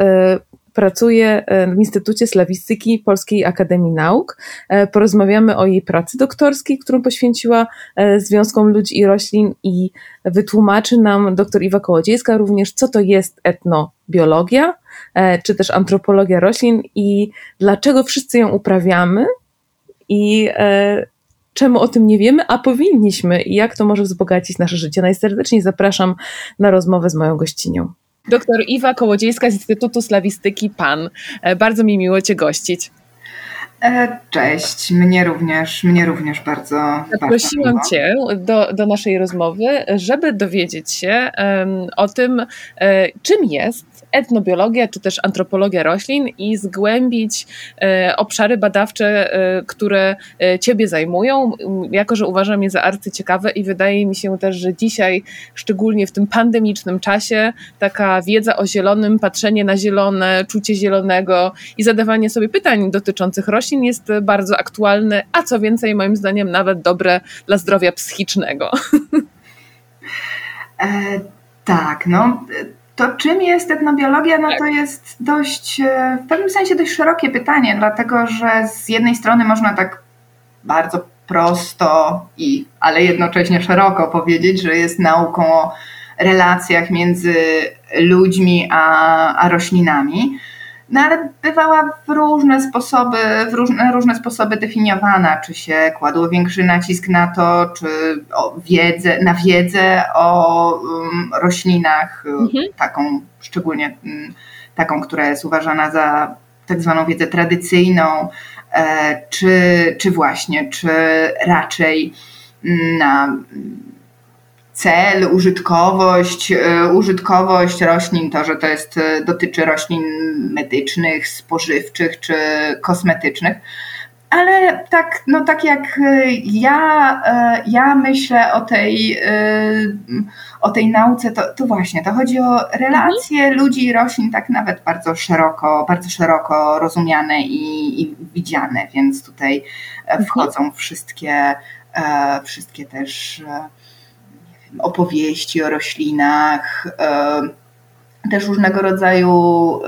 pracuje w Instytucie Slawistyki Polskiej Akademii Nauk. E, porozmawiamy o jej pracy doktorskiej, którą poświęciła e, Związkom Ludzi i Roślin i wytłumaczy nam dr Iwa Kołodziejska również, co to jest etnobiologia, e, czy też antropologia roślin i dlaczego wszyscy ją uprawiamy i czemu o tym nie wiemy, a powinniśmy i jak to może wzbogacić nasze życie. Najserdeczniej zapraszam na rozmowę z moją gościnią. Doktor Iwa Kołodziejska z Instytutu Slawistyki PAN. E, bardzo mi miło Cię gościć. E, cześć, mnie również, mnie również bardzo. Zaprosiłam bardzo Cię do, do naszej rozmowy, żeby dowiedzieć się um, o tym, um, czym jest etnobiologia czy też antropologia roślin i zgłębić e, obszary badawcze, e, które e, Ciebie zajmują, jako że uważam je za arcyciekawe i wydaje mi się też, że dzisiaj, szczególnie w tym pandemicznym czasie, taka wiedza o zielonym, patrzenie na zielone, czucie zielonego i zadawanie sobie pytań dotyczących roślin jest bardzo aktualne, a co więcej, moim zdaniem, nawet dobre dla zdrowia psychicznego. E, tak, no to czym jest etnobiologia? No to jest dość, e, w pewnym sensie dość szerokie pytanie, dlatego że z jednej strony można tak bardzo prosto i, ale jednocześnie szeroko powiedzieć, że jest nauką o relacjach między ludźmi a, a roślinami. No ale bywała w różne sposoby, w różne, różne sposoby definiowana, czy się kładło większy nacisk na to, czy wiedzę, na wiedzę o um, roślinach, mhm. taką szczególnie um, taką, która jest uważana za tak zwaną wiedzę tradycyjną, e, czy, czy właśnie, czy raczej na cel, użytkowość, e, użytkowość roślin, to, że to jest, e, dotyczy roślin medycznych, spożywczych czy kosmetycznych. Ale tak, no tak jak e, ja, ja myślę o tej, o tej nauce, to, to właśnie, to chodzi o relacje mhm. ludzi i roślin, tak nawet bardzo szeroko, bardzo szeroko rozumiane i, i widziane, więc tutaj mhm. wchodzą wszystkie, wszystkie też opowieści o roślinach, też różnego rodzaju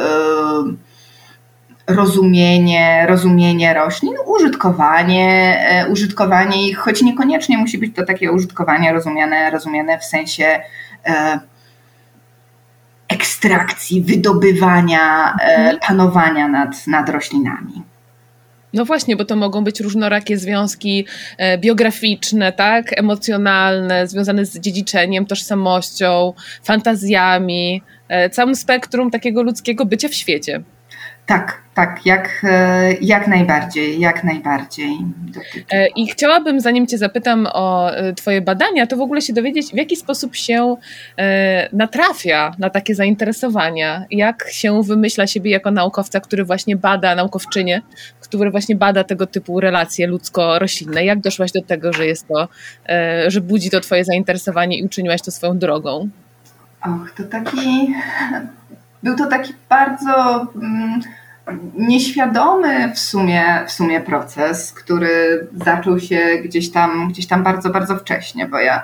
rozumienie, rozumienie roślin, użytkowanie, e, użytkowanie ich, choć niekoniecznie musi być to takie użytkowanie rozumiane, rozumiane w sensie e, ekstrakcji, wydobywania, e, mhm. panowania nad, nad roślinami. No właśnie, bo to mogą być różnorakie związki e, biograficzne, tak, emocjonalne, związane z dziedziczeniem, tożsamością, fantazjami, e, całym spektrum takiego ludzkiego bycia w świecie. Tak, tak, jak, e, jak najbardziej, jak najbardziej. E, I chciałabym, zanim Cię zapytam o e, Twoje badania, to w ogóle się dowiedzieć, w jaki sposób się natrafia na takie zainteresowania, jak się wymyśla siebie jako naukowca, który właśnie bada, naukowczynię, który właśnie bada tego typu relacje ludzko-roślinne. Jak doszłaś do tego, że jest to, że budzi to Twoje zainteresowanie i uczyniłaś to swoją drogą? Och, to taki, był to taki bardzo... Mm, nieświadomy w sumie, w sumie proces, który zaczął się gdzieś tam, gdzieś tam bardzo, bardzo wcześnie, bo ja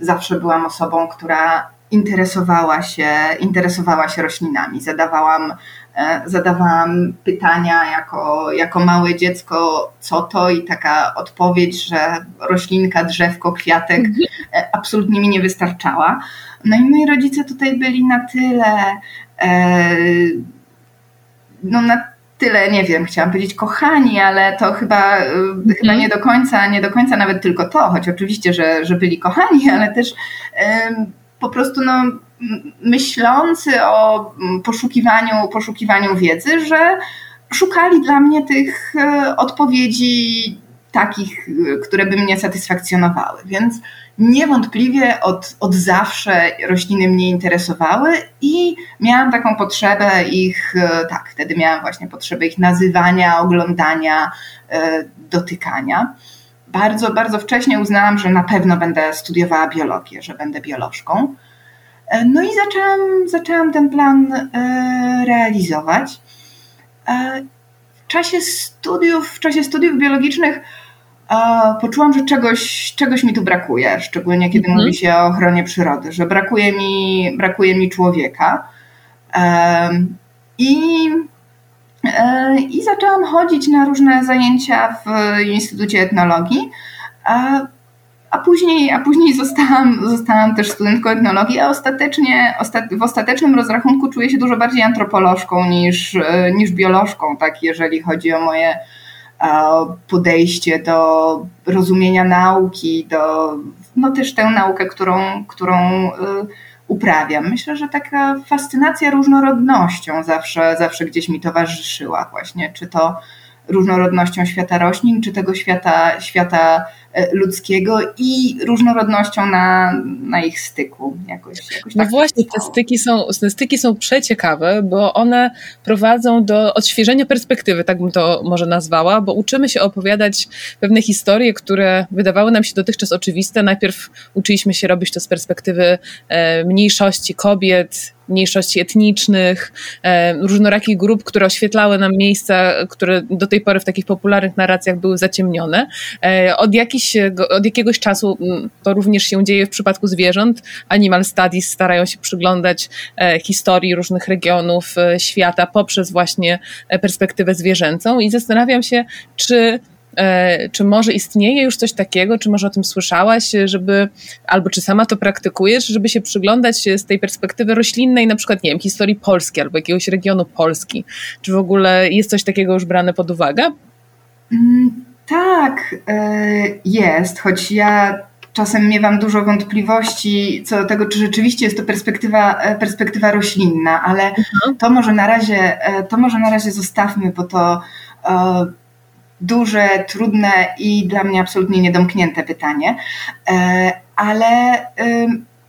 zawsze byłam osobą, która interesowała się, interesowała się roślinami. Zadawałam, e, zadawałam pytania jako, jako małe dziecko, co to, i taka odpowiedź, że roślinka, drzewko, kwiatek e, absolutnie mi nie wystarczała. No i moi rodzice tutaj byli na tyle. E, no na tyle, nie wiem, chciałam powiedzieć kochani, ale to chyba, mm. chyba mhm. nie do końca, nie do końca nawet tylko to, choć oczywiście, że, że byli kochani, ale też po prostu no, myślący o poszukiwaniu, poszukiwaniu wiedzy, że szukali dla mnie tych e, odpowiedzi takich, które by mnie satysfakcjonowały. Więc niewątpliwie od, od zawsze rośliny mnie interesowały i miałam taką potrzebę ich, e, tak, wtedy miałam właśnie potrzebę ich nazywania, oglądania, e, dotykania. Bardzo, bardzo wcześnie uznałam, że na pewno będę studiowała biologię, że będę biolożką. E, no i zaczęłam, zaczęłam ten plan realizować. W czasie studiów, w czasie studiów biologicznych poczułam, że czegoś, czegoś mi tu brakuje, szczególnie kiedy mhm. mówi się o ochronie przyrody, że brakuje mi, brakuje mi człowieka. I, e, I zaczęłam chodzić na różne zajęcia w Instytucie Etnologii. A później, a później zostałam, zostałam też studentką etnologii, a ostatecznie, w ostatecznym rozrachunku czuję się dużo bardziej antropolożką niż, e, niż biolożką, tak, jeżeli chodzi o moje, podejście do rozumienia nauki, do no też tę naukę, którą, którą y, uprawiam. Myślę, że taka fascynacja różnorodnością zawsze, zawsze gdzieś mi towarzyszyła właśnie, czy to różnorodnością świata roślin, czy tego świata, świata e, ludzkiego i różnorodnością na, na ich styku. Jakoś, jakoś no tak właśnie, te styki, są, te styki są przeciekawe, bo one prowadzą do odświeżenia perspektywy, tak bym to może nazwała, bo uczymy się opowiadać pewne historie, które wydawały nam się dotychczas oczywiste. Najpierw uczyliśmy się robić to z perspektywy e, mniejszości kobiet, mniejszości etnicznych, e, różnorakich grup, które oświetlały nam miejsca, które do tej pory w takich popularnych narracjach były zaciemnione. E, od, jakiś, od jakiegoś czasu to również się dzieje w przypadku zwierząt. Animal Studies starają się przyglądać e, historii różnych regionów świata poprzez właśnie perspektywę zwierzęcą i zastanawiam się, czy czy może istnieje już coś takiego, czy może o tym słyszałaś, żeby, albo czy sama to praktykujesz, żeby się przyglądać z tej perspektywy roślinnej, na przykład, nie wiem, historii Polski albo jakiegoś regionu Polski? Czy w ogóle jest coś takiego już brane pod uwagę? Mm, tak, e, jest, choć ja czasem miewam dużo wątpliwości co do tego, czy rzeczywiście jest to perspektywa, e, perspektywa roślinna, ale mhm. to może na razie, to może na razie zostawmy, bo to duże, trudne i dla mnie absolutnie niedomknięte pytanie. E, ale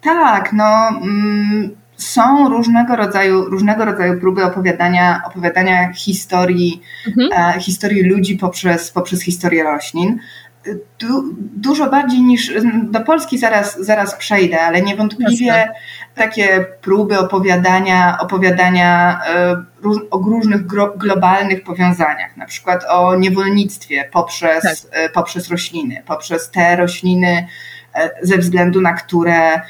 tak, no mm, są różnego rodzaju, różnego rodzaju próby opowiadania, opowiadania historii, mhm. E, historii ludzi poprzez, poprzez historię roślin du, dużo bardziej niż do Polski zaraz, zaraz przejdę, ale niewątpliwie Jasne. takie próby opowiadania, opowiadania y, o różnych globalnych powiązaniach, na przykład o niewolnictwie poprzez, tak. y, poprzez rośliny, poprzez te rośliny, y, ze względu na które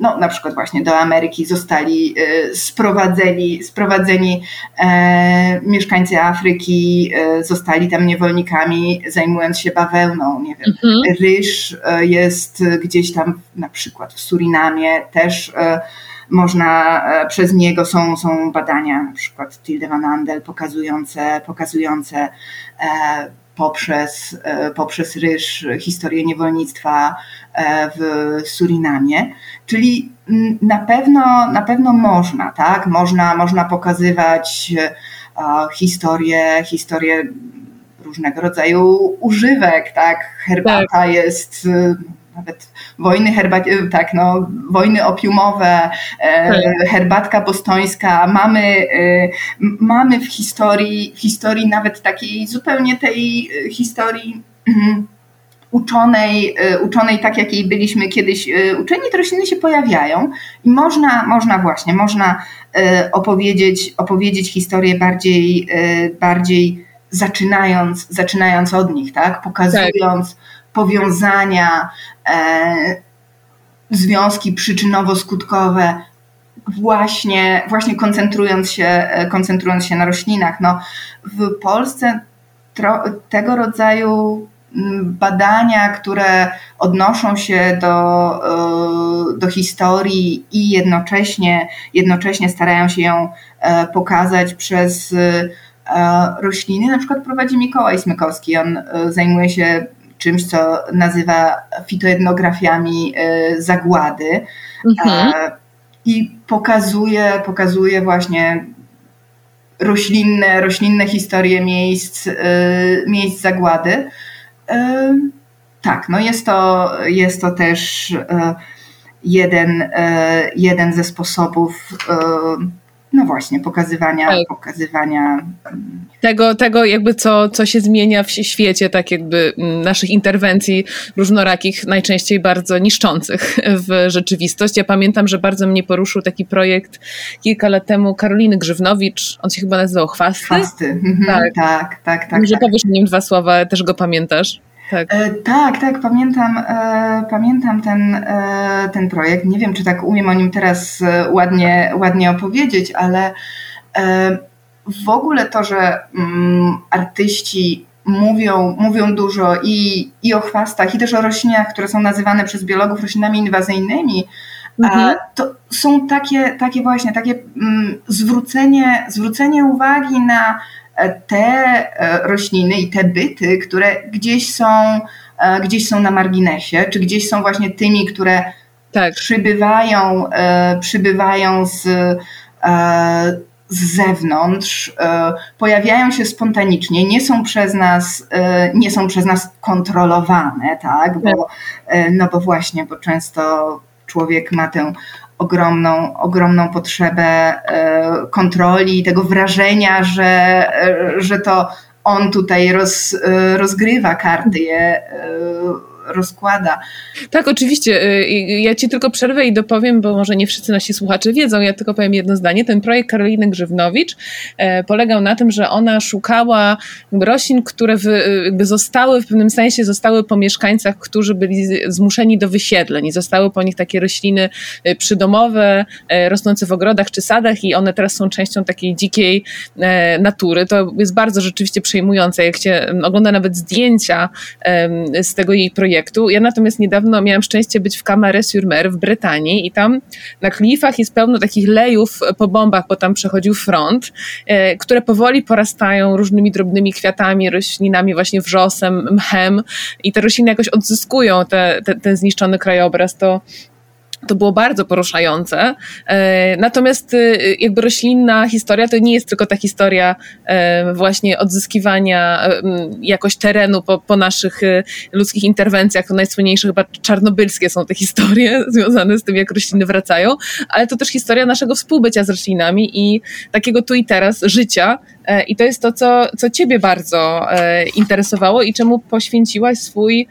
no, na przykład właśnie do Ameryki zostali e, sprowadzeni, sprowadzeni e, mieszkańcy Afryki, e, zostali tam niewolnikami, zajmując się bawełną. Nie wiem, mhm. ryż e, jest gdzieś tam, na przykład w Surinamie też e, można, przez niego są, są badania, na przykład Tilde Van Andel, pokazujące, pokazujące poprzez, poprzez ryż historię niewolnictwa w Surinamie. Czyli mm, na pewno, na pewno można, tak? Można, można pokazywać historię, historię różnego rodzaju używek, tak? Herbata tak. jest nawet wojny herbat, y, tak, no, wojny opiumowe, e, tak. herbatka bostońska, mamy, y, mamy w historii, w historii nawet takiej zupełnie tej historii mhm, uczonej, uczonej tak jakiej byliśmy kiedyś uczeni, te rośliny się pojawiają i można, można właśnie, można opowiedzieć, opowiedzieć historię bardziej, bardziej zaczynając, zaczynając od nich, tak? Pokazując tak. Powiązania, e, związki przyczynowo-skutkowe, właśnie, właśnie koncentrując, się, e, koncentrując się na roślinach. No, w Polsce tro, tego rodzaju mm, badania, które odnoszą się do, e, do historii i jednocześnie, jednocześnie starają się ją pokazać przez rośliny. Na przykład prowadzi Mikołaj Smykowski. On zajmuje się czymś, co nazywa fitoetnografiami e, zagłady. Mhm. I pokazuje, pokazuje właśnie roślinne, roślinne historie miejsc, e, miejsc zagłady. Tak, no jest to, jest to też jeden, jeden ze sposobów no właśnie, pokazywania, tak. pokazywania tego, tego jakby co, co się zmienia w świecie, tak jakby mm, naszych interwencji różnorakich, najczęściej bardzo niszczących w rzeczywistość. Ja pamiętam, że bardzo mnie poruszył taki projekt kilka lat temu Karoliny Grzywnowicz, on się chyba nazywał Chwasty. Chwasty, mhm. tak, tak, tak. tak Może tak. powiesz o nim dwa słowa, też go pamiętasz? Tak. E, tak, tak, pamiętam, e, pamiętam ten, e, ten projekt. Nie wiem, czy tak umiem o nim teraz ładnie, ładnie opowiedzieć, ale w ogóle to, że mm, artyści mówią, mówią dużo i, i o chwastach, i też o roślinach, które są nazywane przez biologów roślinami inwazyjnymi, mhm. to są takie, takie właśnie, takie mm, zwrócenie, zwrócenie uwagi na te e, rośliny i te byty, które gdzieś są, e, gdzieś są na marginesie, czy gdzieś są właśnie tymi, które tak. przybywają, e, przybywają z, z zewnątrz, pojawiają się spontanicznie, nie są przez nas, nie są przez nas kontrolowane, tak? Bo, tak. no bo właśnie, bo często człowiek ma tę ogromną, ogromną potrzebę e, kontroli, tego wrażenia, że, e, że to on tutaj roz, e, rozgrywa karty, je rozkłada. Tak, oczywiście. Y, ja ci tylko przerwę i dopowiem, bo może nie wszyscy nasi słuchacze wiedzą, ja tylko powiem jedno zdanie. Ten projekt Karoliny Grzywnowicz e, polegał na tym, że ona szukała roślin, które jakby zostały, w pewnym sensie zostały po mieszkańcach, którzy byli zmuszeni do wysiedleń i zostały po nich takie rośliny e, przydomowe, e, rosnące w ogrodach czy sadach i one teraz są częścią takiej dzikiej natury. To jest bardzo rzeczywiście przejmujące, jak się ogląda nawet zdjęcia z tego jej projektu, projektu. Ja natomiast niedawno miałam szczęście być w Camare-sur-Mer w Brytanii i tam na klifach jest pełno takich lejów po bombach, bo tam przechodził front, e, które powoli porastają różnymi drobnymi kwiatami, roślinami, właśnie wrzosem, mchem i te rośliny jakoś odzyskują te, te, ten zniszczony krajobraz. To to było bardzo poruszające. E, natomiast e, jakby roślinna historia to nie jest tylko ta historia e, właśnie odzyskiwania jakoś terenu po, po naszych ludzkich interwencjach. To najsłynniejsze chyba czarnobylskie są te historie związane z tym, jak rośliny wracają, ale to też historia naszego współbycia z roślinami i takiego tu i teraz życia. I to jest to, co, co Ciebie bardzo interesowało i czemu poświęciłaś swój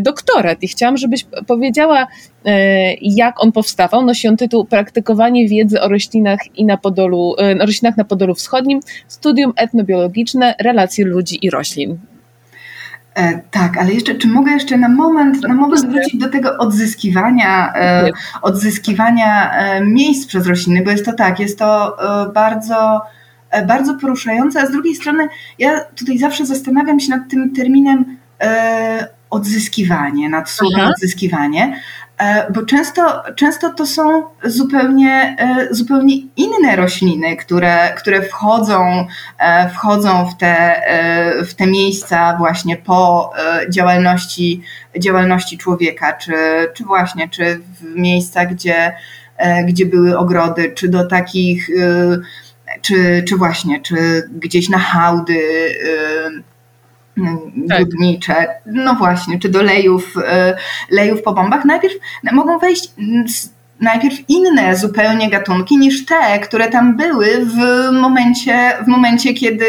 doktorat. I chciałam, żebyś powiedziała, E, jak on powstawał. Nosi on tytuł Praktykowanie wiedzy o roślinach i na Podolu, e, roślinach na Podolu Wschodnim, studium etnobiologiczne, relacje ludzi i roślin. E, tak, ale jeszcze, czy mogę jeszcze na moment, na moment wrócić do tego odzyskiwania, e, odzyskiwania e, miejsc przez rośliny, bo jest to tak, jest to e, bardzo, bardzo poruszające, a z drugiej strony ja tutaj zawsze zastanawiam się nad tym terminem odzyskiwanie, nad słowem odzyskiwanie, E, bo często, często to są zupełnie, e, zupełnie inne rośliny, które, które wchodzą, e, wchodzą w, te, w te miejsca właśnie po działalności, działalności człowieka, czy, czy właśnie, czy w miejsca, gdzie, gdzie były ogrody, czy do takich, czy, czy właśnie, czy gdzieś na hałdy budnicze, tak. no właśnie, czy do lejów, e, lejów po bombach, najpierw mogą wejść najpierw inne zupełnie gatunki niż te, które tam były w momencie, w momencie kiedy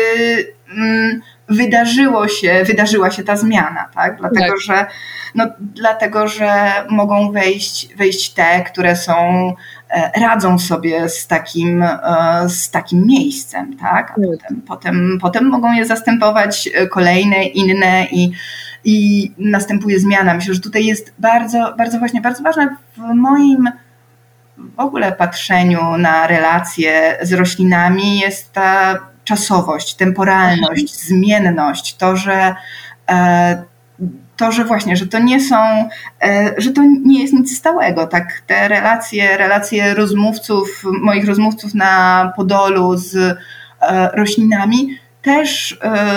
mm, wydarzyło się, wydarzyła się ta zmiana, tak? Dlatego, tak. że no, dlatego, że mogą wejść, wejść te, które są radzą sobie z takim, e, z takim miejscem, tak? A potem, potem, potem mogą je zastępować e, kolejne, inne i, i następuje zmiana. Myślę, że tutaj jest bardzo, bardzo właśnie, bardzo ważne w moim w ogóle patrzeniu na relacje z roślinami jest ta czasowość, temporalność, mhm. zmienność, to, że to, że właśnie, że to nie są, e, że to nie jest nic stałego, tak, te relacje, relacje rozmówców, moich rozmówców na Podolu z e, roślinami też, e,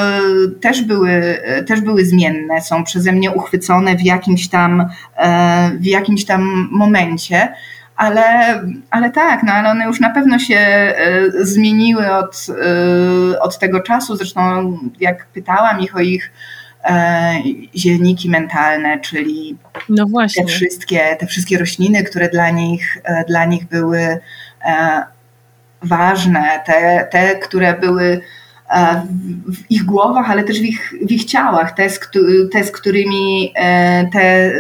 też, były, też były zmienne, są przeze mnie uchwycone w jakimś tam, w jakimś tam momencie. Ale, ale tak, no ale one już na pewno się zmieniły od, od tego czasu. Zresztą jak pytałam ich o ich zielniki mentalne, czyli no te, wszystkie, te wszystkie rośliny, które dla nich, e, dla nich były e, ważne, te, te które były w ich głowach, ale też w ich, w ich ciałach, te z, te, z którymi, te,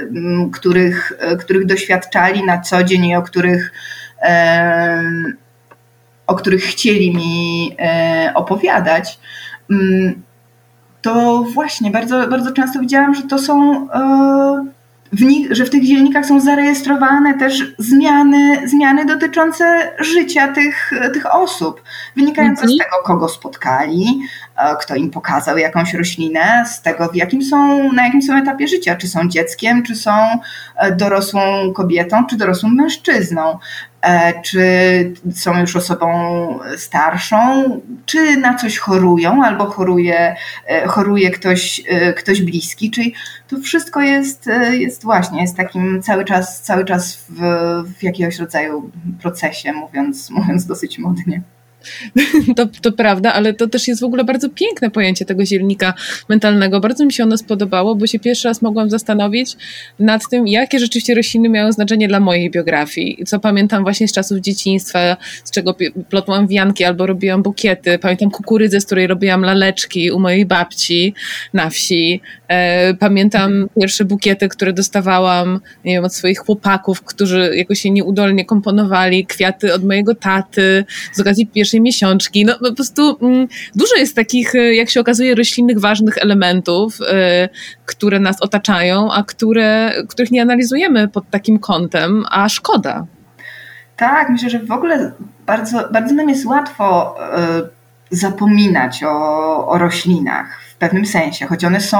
których, których doświadczali na co dzień i o których, o których chcieli mi opowiadać to właśnie bardzo, bardzo często widziałam, że to są e, w nich, że w tych dziennikach są zarejestrowane też zmiany, zmiany dotyczące życia tych, tych osób, wynikające z mhm. tego, kogo spotkali, kto im pokazał jakąś roślinę, z tego, w jakim są, na jakim są etapie życia, czy są dzieckiem, czy są e, dorosłą kobietą, czy dorosłym mężczyzną. E, czy są już osobą starszą, czy na coś chorują, albo choruje, e, choruje ktoś, e, ktoś bliski, czyli to wszystko jest, jest właśnie, jest takim cały czas, cały czas w, w jakiegoś rodzaju procesie, mówiąc, mówiąc dosyć modnie. To, to prawda, ale to też jest w ogóle bardzo piękne pojęcie tego zielnika mentalnego. Bardzo mi się ono spodobało, bo się pierwszy raz mogłam zastanowić nad tym, jakie rzeczywiście rośliny miały znaczenie dla mojej biografii. Co pamiętam właśnie z czasów dzieciństwa, z czego plotłam wianki albo robiłam bukiety. Pamiętam kukurydzę, z której robiłam laleczki u mojej babci na wsi. E, pamiętam pierwsze bukiety, które dostawałam nie wiem, od swoich chłopaków, którzy jakoś się nieudolnie komponowali, kwiaty od mojego taty z okazji pierwszej miesiączki. No po prostu mm, dużo jest takich, e, jak się okazuje, roślinnych ważnych elementów, e, które nas otaczają, a które, których nie analizujemy pod takim kątem, a szkoda. Tak, myślę, że w ogóle bardzo, bardzo nam jest łatwo zapominać o, o roślinach w pewnym sensie, choć one są,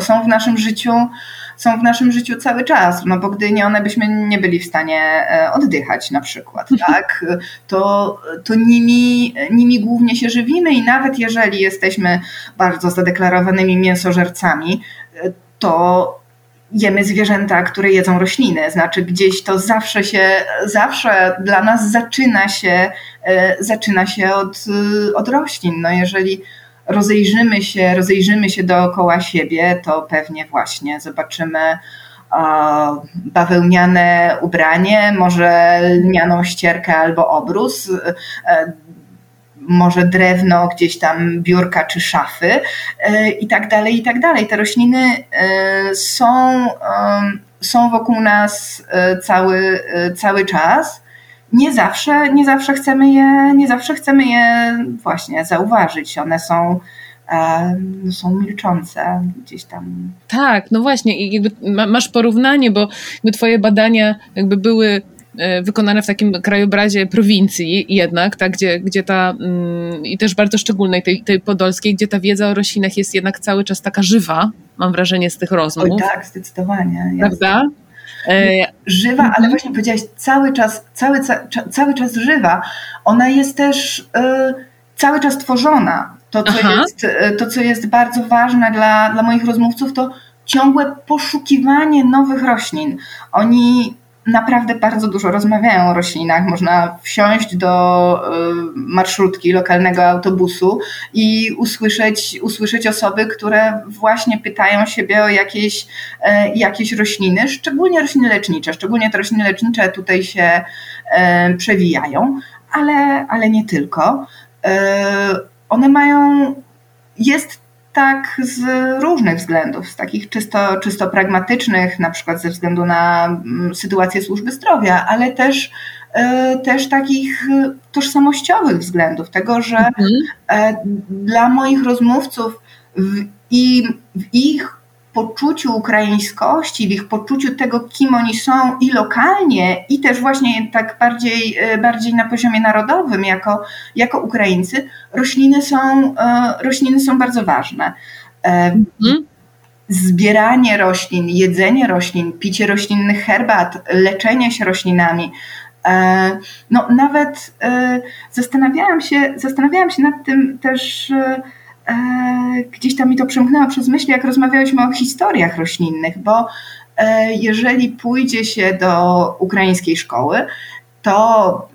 są w naszym życiu są w naszym życiu cały czas, no bo gdy nie one byśmy nie byli w stanie e, oddychać na przykład, tak? To, to nimi, nimi głównie się żywimy i nawet jeżeli jesteśmy bardzo zadeklarowanymi mięsożercami, e, to jemy zwierzęta, które jedzą rośliny. Znaczy gdzieś to zawsze się, zawsze dla nas zaczyna się, e, zaczyna się od, od roślin. No jeżeli rozejrzymy się, rozejrzymy się dookoła siebie, to pewnie właśnie zobaczymy bawełniane ubranie, może lnianą ścierkę albo obrus, e, może drewno, gdzieś tam biurka czy szafy e, i tak dalej, i tak dalej. Te rośliny e, są, są wokół nas cały, cały czas nie zawsze, nie zawsze chcemy je, nie zawsze chcemy je właśnie zauważyć. One są, no są milczące gdzieś tam. Tak, no właśnie i jakby masz porównanie, bo jakby twoje badania jakby były e, wykonane w takim krajobrazie prowincji jednak, tak, gdzie, gdzie ta mm, i też bardzo szczególnej, tej, tej podolskiej, gdzie ta wiedza o roślinach jest jednak cały czas taka żywa, mam wrażenie z tych rozmów. Oj, tak, zdecydowanie. Prawda? Żywa, ale mhm. właśnie powiedziałaś cały czas, cały, cały czas żywa. Ona jest też cały czas tworzona. To, co, jest, to, co jest bardzo ważne dla, dla moich rozmówców, to ciągłe poszukiwanie nowych roślin. Oni naprawdę bardzo dużo rozmawiają o roślinach. Można wsiąść do y, marszrutki lokalnego autobusu i usłyszeć, usłyszeć osoby, które właśnie pytają siebie o jakieś, e, jakieś rośliny, szczególnie rośliny lecznicze. Szczególnie te rośliny lecznicze tutaj się e, przewijają, ale, ale nie tylko. E, one mają, jest tak z różnych względów, z takich czysto, czysto pragmatycznych, na przykład ze względu na mm, sytuację służby zdrowia, ale też, e, też takich tożsamościowych względów, tego, że mhm. E, dla moich rozmówców w, i w ich poczuciu ukraińskości, w ich poczuciu tego, kim oni są i lokalnie, i też właśnie tak bardziej, e, bardziej na poziomie narodowym, jako, jako Ukraińcy, rośliny są, e, rośliny są bardzo ważne. Mhm. Zbieranie roślin, jedzenie roślin, picie roślinnych herbat, leczenie się roślinami. No, nawet zastanawiałam się, zastanawiałam się nad tym też E, gdzieś tam mi to przemknęło przez myśl, jak rozmawialiśmy o historiach roślinnych, bo e, jeżeli pójdzie się do ukraińskiej szkoły, to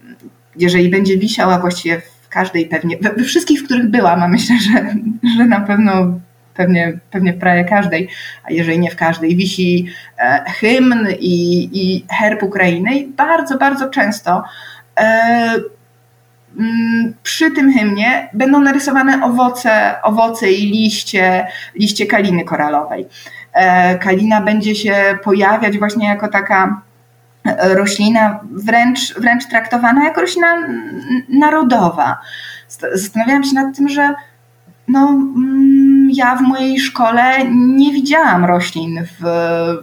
jeżeli będzie wisiała właściwie w każdej pewnie, we wszystkich, w których byłam, a myślę, że, że na pewno pewnie, pewnie prawie każdej, a jeżeli nie w każdej, wisi e, hymn i, i herb Ukrainy i bardzo, bardzo często przy tym hymnie będą narysowane owoce, owoce i liście, liście kaliny koralowej. E, kalina będzie się pojawiać właśnie jako taka e, roślina wręcz, wręcz traktowana jako roślina narodowa. Zastanawiałam się nad tym, że no, mm, ja w mojej szkole nie widziałam roślin w,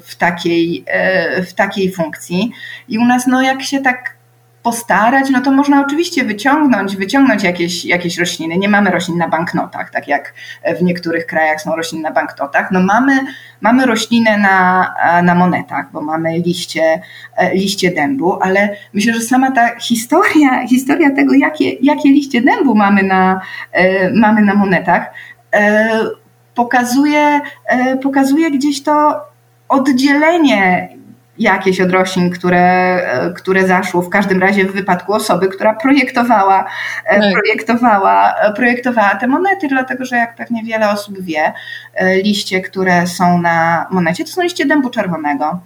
w, takiej, e, w takiej funkcji. I u nas, no, jak się tak postarać, no to można oczywiście wyciągnąć, wyciągnąć jakieś, jakieś rośliny. Nie mamy roślin na banknotach, tak jak w niektórych krajach są rośliny na banknotach. No mamy, mamy roślinę na, na monetach, bo mamy liście, liście dębu, ale myślę, że sama ta historia, historia tego, jakie, jakie liście dębu mamy na, mamy na monetach, e, pokazuje, e, pokazuje gdzieś to oddzielenie jakieś od roślin, które, e, które zaszło w każdym razie w wypadku osoby, która projektowała, e, tak. projektowała, e, projektowała te monety, dlatego że jak pewnie wiele osób wie, liście, które są na monecie, to są liście dębu czerwonego.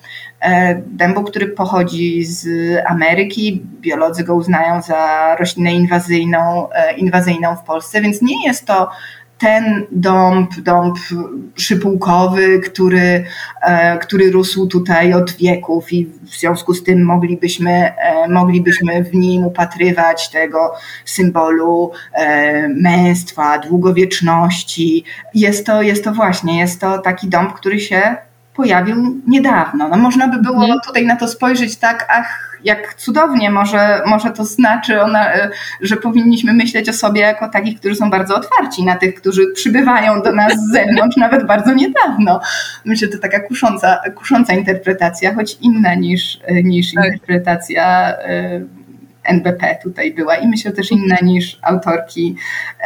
Dębu, który pochodzi z Ameryki, biolodzy go uznają za roślinę inwazyjną, inwazyjną w Polsce, więc nie jest to ten dąb, dąb szypułkowy, który, e, który rósł tutaj od wieków i w związku z tym moglibyśmy, e, moglibyśmy w nim upatrywać tego symbolu e, męstwa, długowieczności. Jest to, jest to właśnie, jest to taki dąb, który się pojawił niedawno. No można by było mhm. tutaj na to spojrzeć tak, ach, jak cudownie może, może to znaczy, ona, e, że powinniśmy myśleć o sobie jako takich, którzy są bardzo otwarci na tych, którzy przybywają do nas z zewnątrz, nawet bardzo niedawno. Myślę, że to taka kusząca, kusząca interpretacja, choć inna niż, e, niż tak. interpretacja e, NBP tutaj była i myślę też inna niż autorki,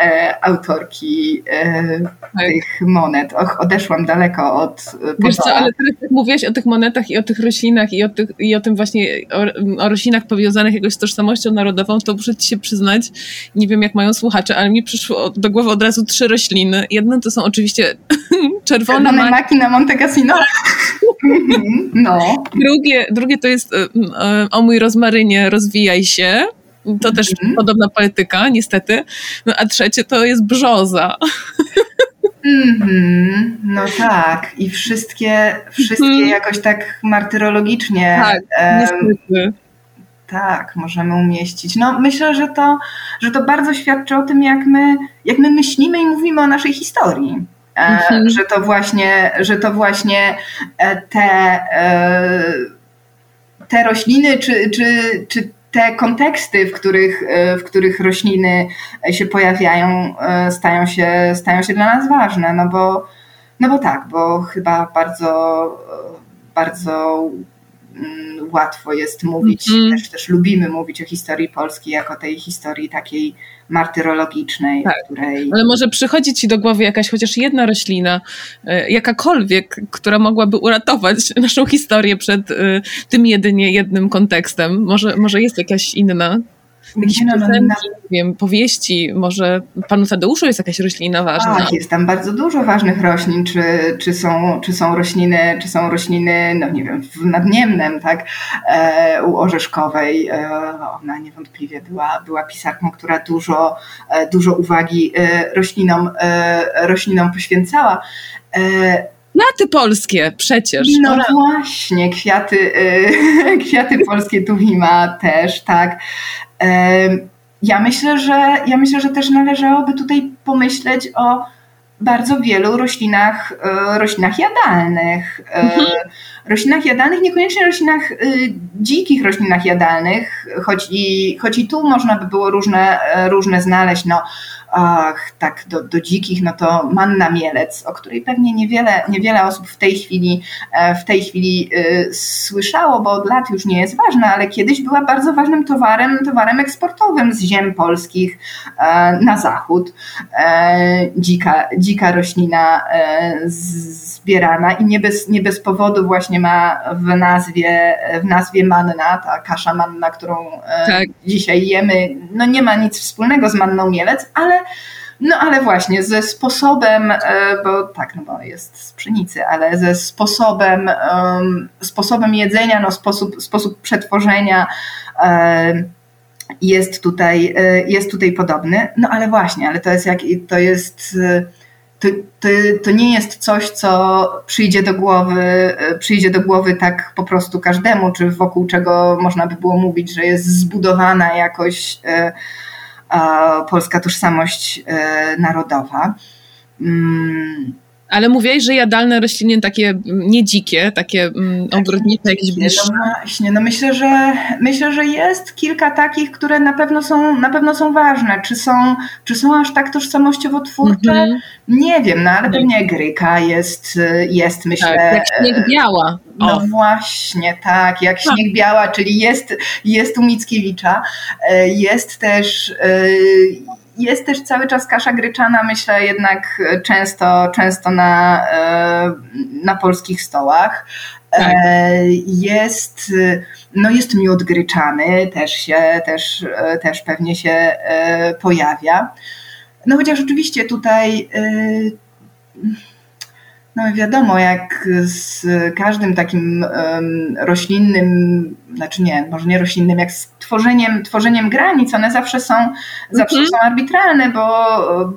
e, autorki e, tak. tych monet. Och, odeszłam daleko od e, Wiesz co, ale teraz jak mówiłaś o tych monetach i o tych roślinach i o, tych, i o tym właśnie, o, o roślinach powiązanych jakoś z tożsamością narodową, to muszę ci się przyznać, nie wiem jak mają słuchacze, ale mi przyszło do głowy od razu trzy rośliny. Jedna to są oczywiście czerwone maki. maki na Monte Cassino. Mhm, no. Drugie, drugie to jest o mój rozmarynie, rozwijaj się to też mm -hmm. podobna poetyka, niestety. No, a trzecie to jest brzoza. Mm -hmm. No tak, i wszystkie, wszystkie mm. jakoś tak martyrologicznie. Tak, niestety. Tak, możemy umieścić. No, myślę, że to, że to bardzo świadczy o tym, jak my, jak my myślimy i mówimy o naszej historii. Mm -hmm. Że to właśnie, że to właśnie e, te, e, te rośliny, czy, czy, czy te konteksty, w których, e, w których rośliny się pojawiają, e, stają się, stają się dla nas ważne, no bo, no bo tak, bo chyba bardzo, bardzo mm, łatwo jest mówić, mm. też, też lubimy mówić o historii Polski jako tej historii takiej martyrologicznej, tak. której... Ale może przychodzi ci do głowy jakaś chociaż jedna roślina, e, jakakolwiek, która mogłaby uratować naszą historię przed e, tym jedynie jednym kontekstem. Może, może jest jakaś inna? Jakieś no, no, no, wiem, powieści, może panu Tadeuszu jest jakaś roślina ważna? Tak, jest tam bardzo dużo ważnych roślin, czy, czy, są, czy są rośliny, czy są rośliny, no nie wiem, w Nadniemnem, tak, e, u Orzeszkowej, e, ona niewątpliwie była, była pisarką, która dużo, e, dużo uwagi e, roślinom, e, roślinom poświęcała. Kwiaty polskie przecież. No właśnie, kwiaty, kwiaty polskie Tuwima też, tak. Ja myślę, że ja myślę, że też należałoby tutaj pomyśleć o bardzo wielu roślinach, e, roślinach jadalnych. E, mhm. Roślinach jadalnych, niekoniecznie roślinach, e, dzikich roślinach jadalnych, choć i, choć i tu można by było różne, różne znaleźć. No, ach, tak do, do dzikich, no to manna mielec, o której pewnie niewiele, niewiele osób w tej chwili, e, w tej chwili y, słyszało, bo od lat już nie jest ważna, ale kiedyś była bardzo ważnym towarem, towarem eksportowym z ziem polskich e, na zachód. E, dzika, dzika roślina zbierana i nie bez, nie bez powodu właśnie ma w nazwie, w nazwie manna, ta kasza manna, którą tak. dzisiaj jemy, no nie ma nic wspólnego z manną mielec, ale no ale właśnie ze sposobem, e, bo tak, no bo jest z pszenicy, ale ze sposobem, sposobem jedzenia, no sposób, sposób przetworzenia e, jest tutaj, e, jest tutaj podobny. No ale właśnie, ale to jest jak, to jest to, to, to, nie jest coś, co przyjdzie do głowy, przyjdzie do głowy tak po prostu każdemu, czy wokół czego można by było mówić, że jest zbudowana jakoś polska tożsamość e, narodowa. Ale mówiłeś, że jadalne rośliny takie mm, nie dzikie, takie mm, tak, ogrodnicze, jakieś bliższe. No właśnie, no myślę, że myślę, że jest kilka takich, które na pewno są, na pewno są ważne. Czy są, czy są aż tak tożsamościowo twórcze? Mm -hmm. Nie wiem, no ale pewnie Gryka jest, jest myślę. Tak, jak śnieg biała. No właśnie, tak, jak tak. śnieg biała, czyli jest, jest u Mickiewicza. E, jest też e, jest też cały czas kasza gryczana, myślę jednak często, często na, e, na polskich stołach. Tak. Jest, no jest miód gryczany, też się, też, też pewnie się pojawia. No chociaż oczywiście tutaj no wiadomo, jak z każdym takim roślinnym, znaczy nie, może nie roślinnym, jak z tworzeniem, tworzeniem granic, one zawsze są, zawsze mhm. są arbitralne, bo,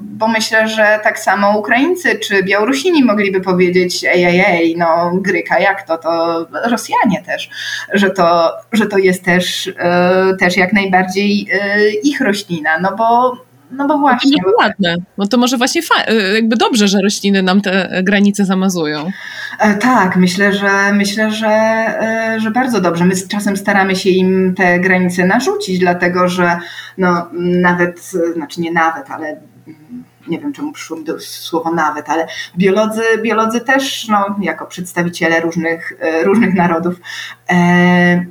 bo myślę, że tak samo Ukraińcy czy Białorusini mogliby powiedzieć ej, ej, ej, no Gryka, jak to, to Rosjanie też, że to, że to jest też, e, też jak najbardziej e, ich roślina, no bo no bo właśnie. No to ładne. No to może właśnie y, jakby dobrze, że rośliny nam te granice zamazują. E, tak, myślę, że myślę, że, e, że bardzo dobrze. My czasem staramy się im te granice narzucić, dlatego że no nawet, znaczy nie nawet, ale nie wiem czemu przyszło mi to słowo nawet, ale biolodzy, biolodzy też, no, jako przedstawiciele różnych, e, różnych narodów, e,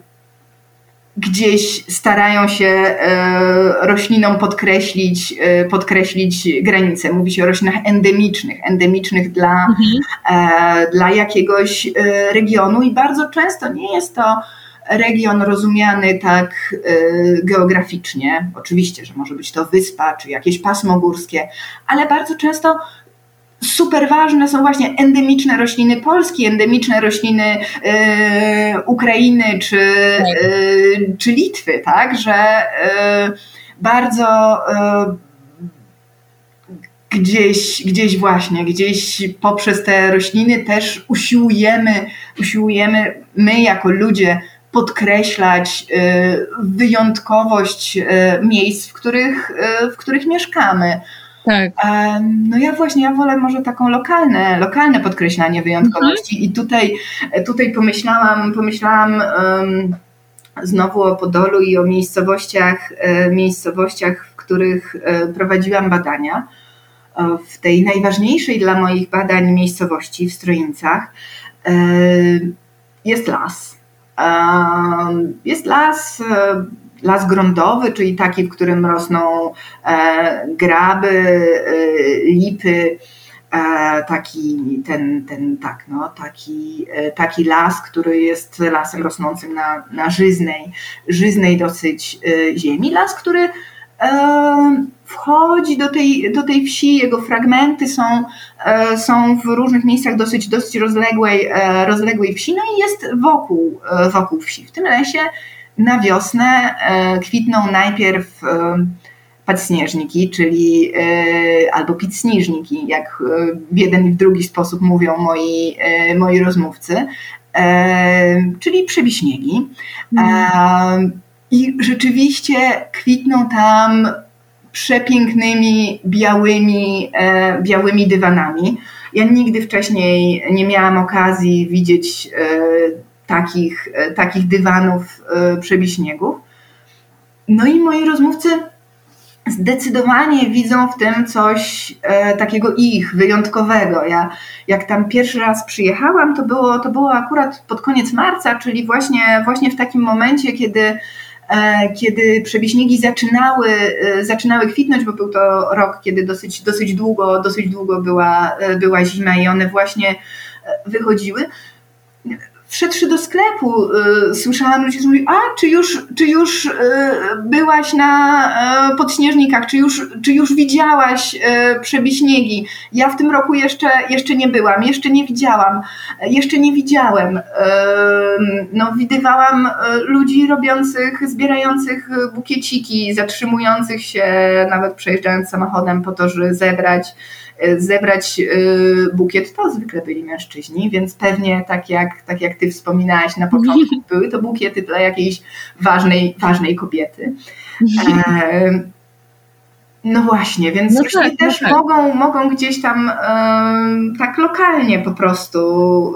gdzieś starają się e, roślinom podkreślić, e, podkreślić granice. Mówi się o roślinach endemicznych, endemicznych dla, mhm. E, dla jakiegoś regionu i bardzo często nie jest to region rozumiany tak geograficznie. Oczywiście, że może być to wyspa czy jakieś pasmo górskie, ale bardzo często super ważne są właśnie endemiczne rośliny Polski, endemiczne rośliny y, Ukrainy czy, y, czy Litwy, tak, że y, bardzo gdzieś, gdzieś właśnie, gdzieś poprzez te rośliny też usiłujemy, usiłujemy my jako ludzie podkreślać wyjątkowość miejsc, w których, w których mieszkamy. Tak. No ja właśnie, ja wolę może taką lokalne, lokalne podkreślanie wyjątkowości mhm. i tutaj, tutaj pomyślałam, pomyślałam um, znowu o Podolu i o miejscowościach, e, miejscowościach, w których e, prowadziłam badania. E, w tej najważniejszej dla moich badań miejscowości w Stroińcach jest las Jest las, las grądowy, czyli taki, w którym rosną graby, lipy, taki ten, ten tak, no, taki, taki las, który jest lasem rosnącym na, na żyznej, żyznej dosyć ziemi. Las, który wchodzi do tej, do tej wsi, jego fragmenty są, e, są w różnych miejscach dosyć, dosyć rozległej, e, rozległej wsi, no i jest wokół, e, wokół wsi. W tym lesie na wiosnę kwitną najpierw padsnieżniki, czyli albo pitsniżniki, jak w jeden i w drugi sposób mówią moi, moi rozmówcy, czyli przebiśniegi. Mm. I rzeczywiście kwitną tam przepięknymi, białymi, e, białymi dywanami. Ja nigdy wcześniej nie miałam okazji widzieć e, takich, e, takich dywanów przebiśniegów. No i moi rozmówcy zdecydowanie widzą w tym coś takiego ich, wyjątkowego. Ja jak tam pierwszy raz przyjechałam, to było, to było akurat pod koniec marca, czyli właśnie, właśnie w takim momencie, kiedy E, kiedy przebiśniegi zaczynały, e, zaczynały kwitnąć, bo był to rok, kiedy dosyć, dosyć długo, dosyć długo była, e, była zima i one właśnie wychodziły wszedłszy do sklepu, y, słyszałam ludzi, którzy mówili, a czy już, czy już y, byłaś na y, podśnieżnikach, czy już, czy już widziałaś y, przebiśniegi? Ja w tym roku jeszcze, jeszcze nie byłam, jeszcze nie widziałam, jeszcze nie widziałem. Y, no, widywałam y, ludzi robiących, zbierających bukieciki, zatrzymujących się, nawet przejeżdżając samochodem po to, żeby zebrać zebrać e, bukiet, to zwykle byli mężczyźni, więc pewnie tak jak, tak jak ty wspominałaś na początku, były to bukiety dla jakiejś ważnej, ważnej kobiety. E, no właśnie, więc no tak, też no tak. mogą, mogą gdzieś tam tak lokalnie po prostu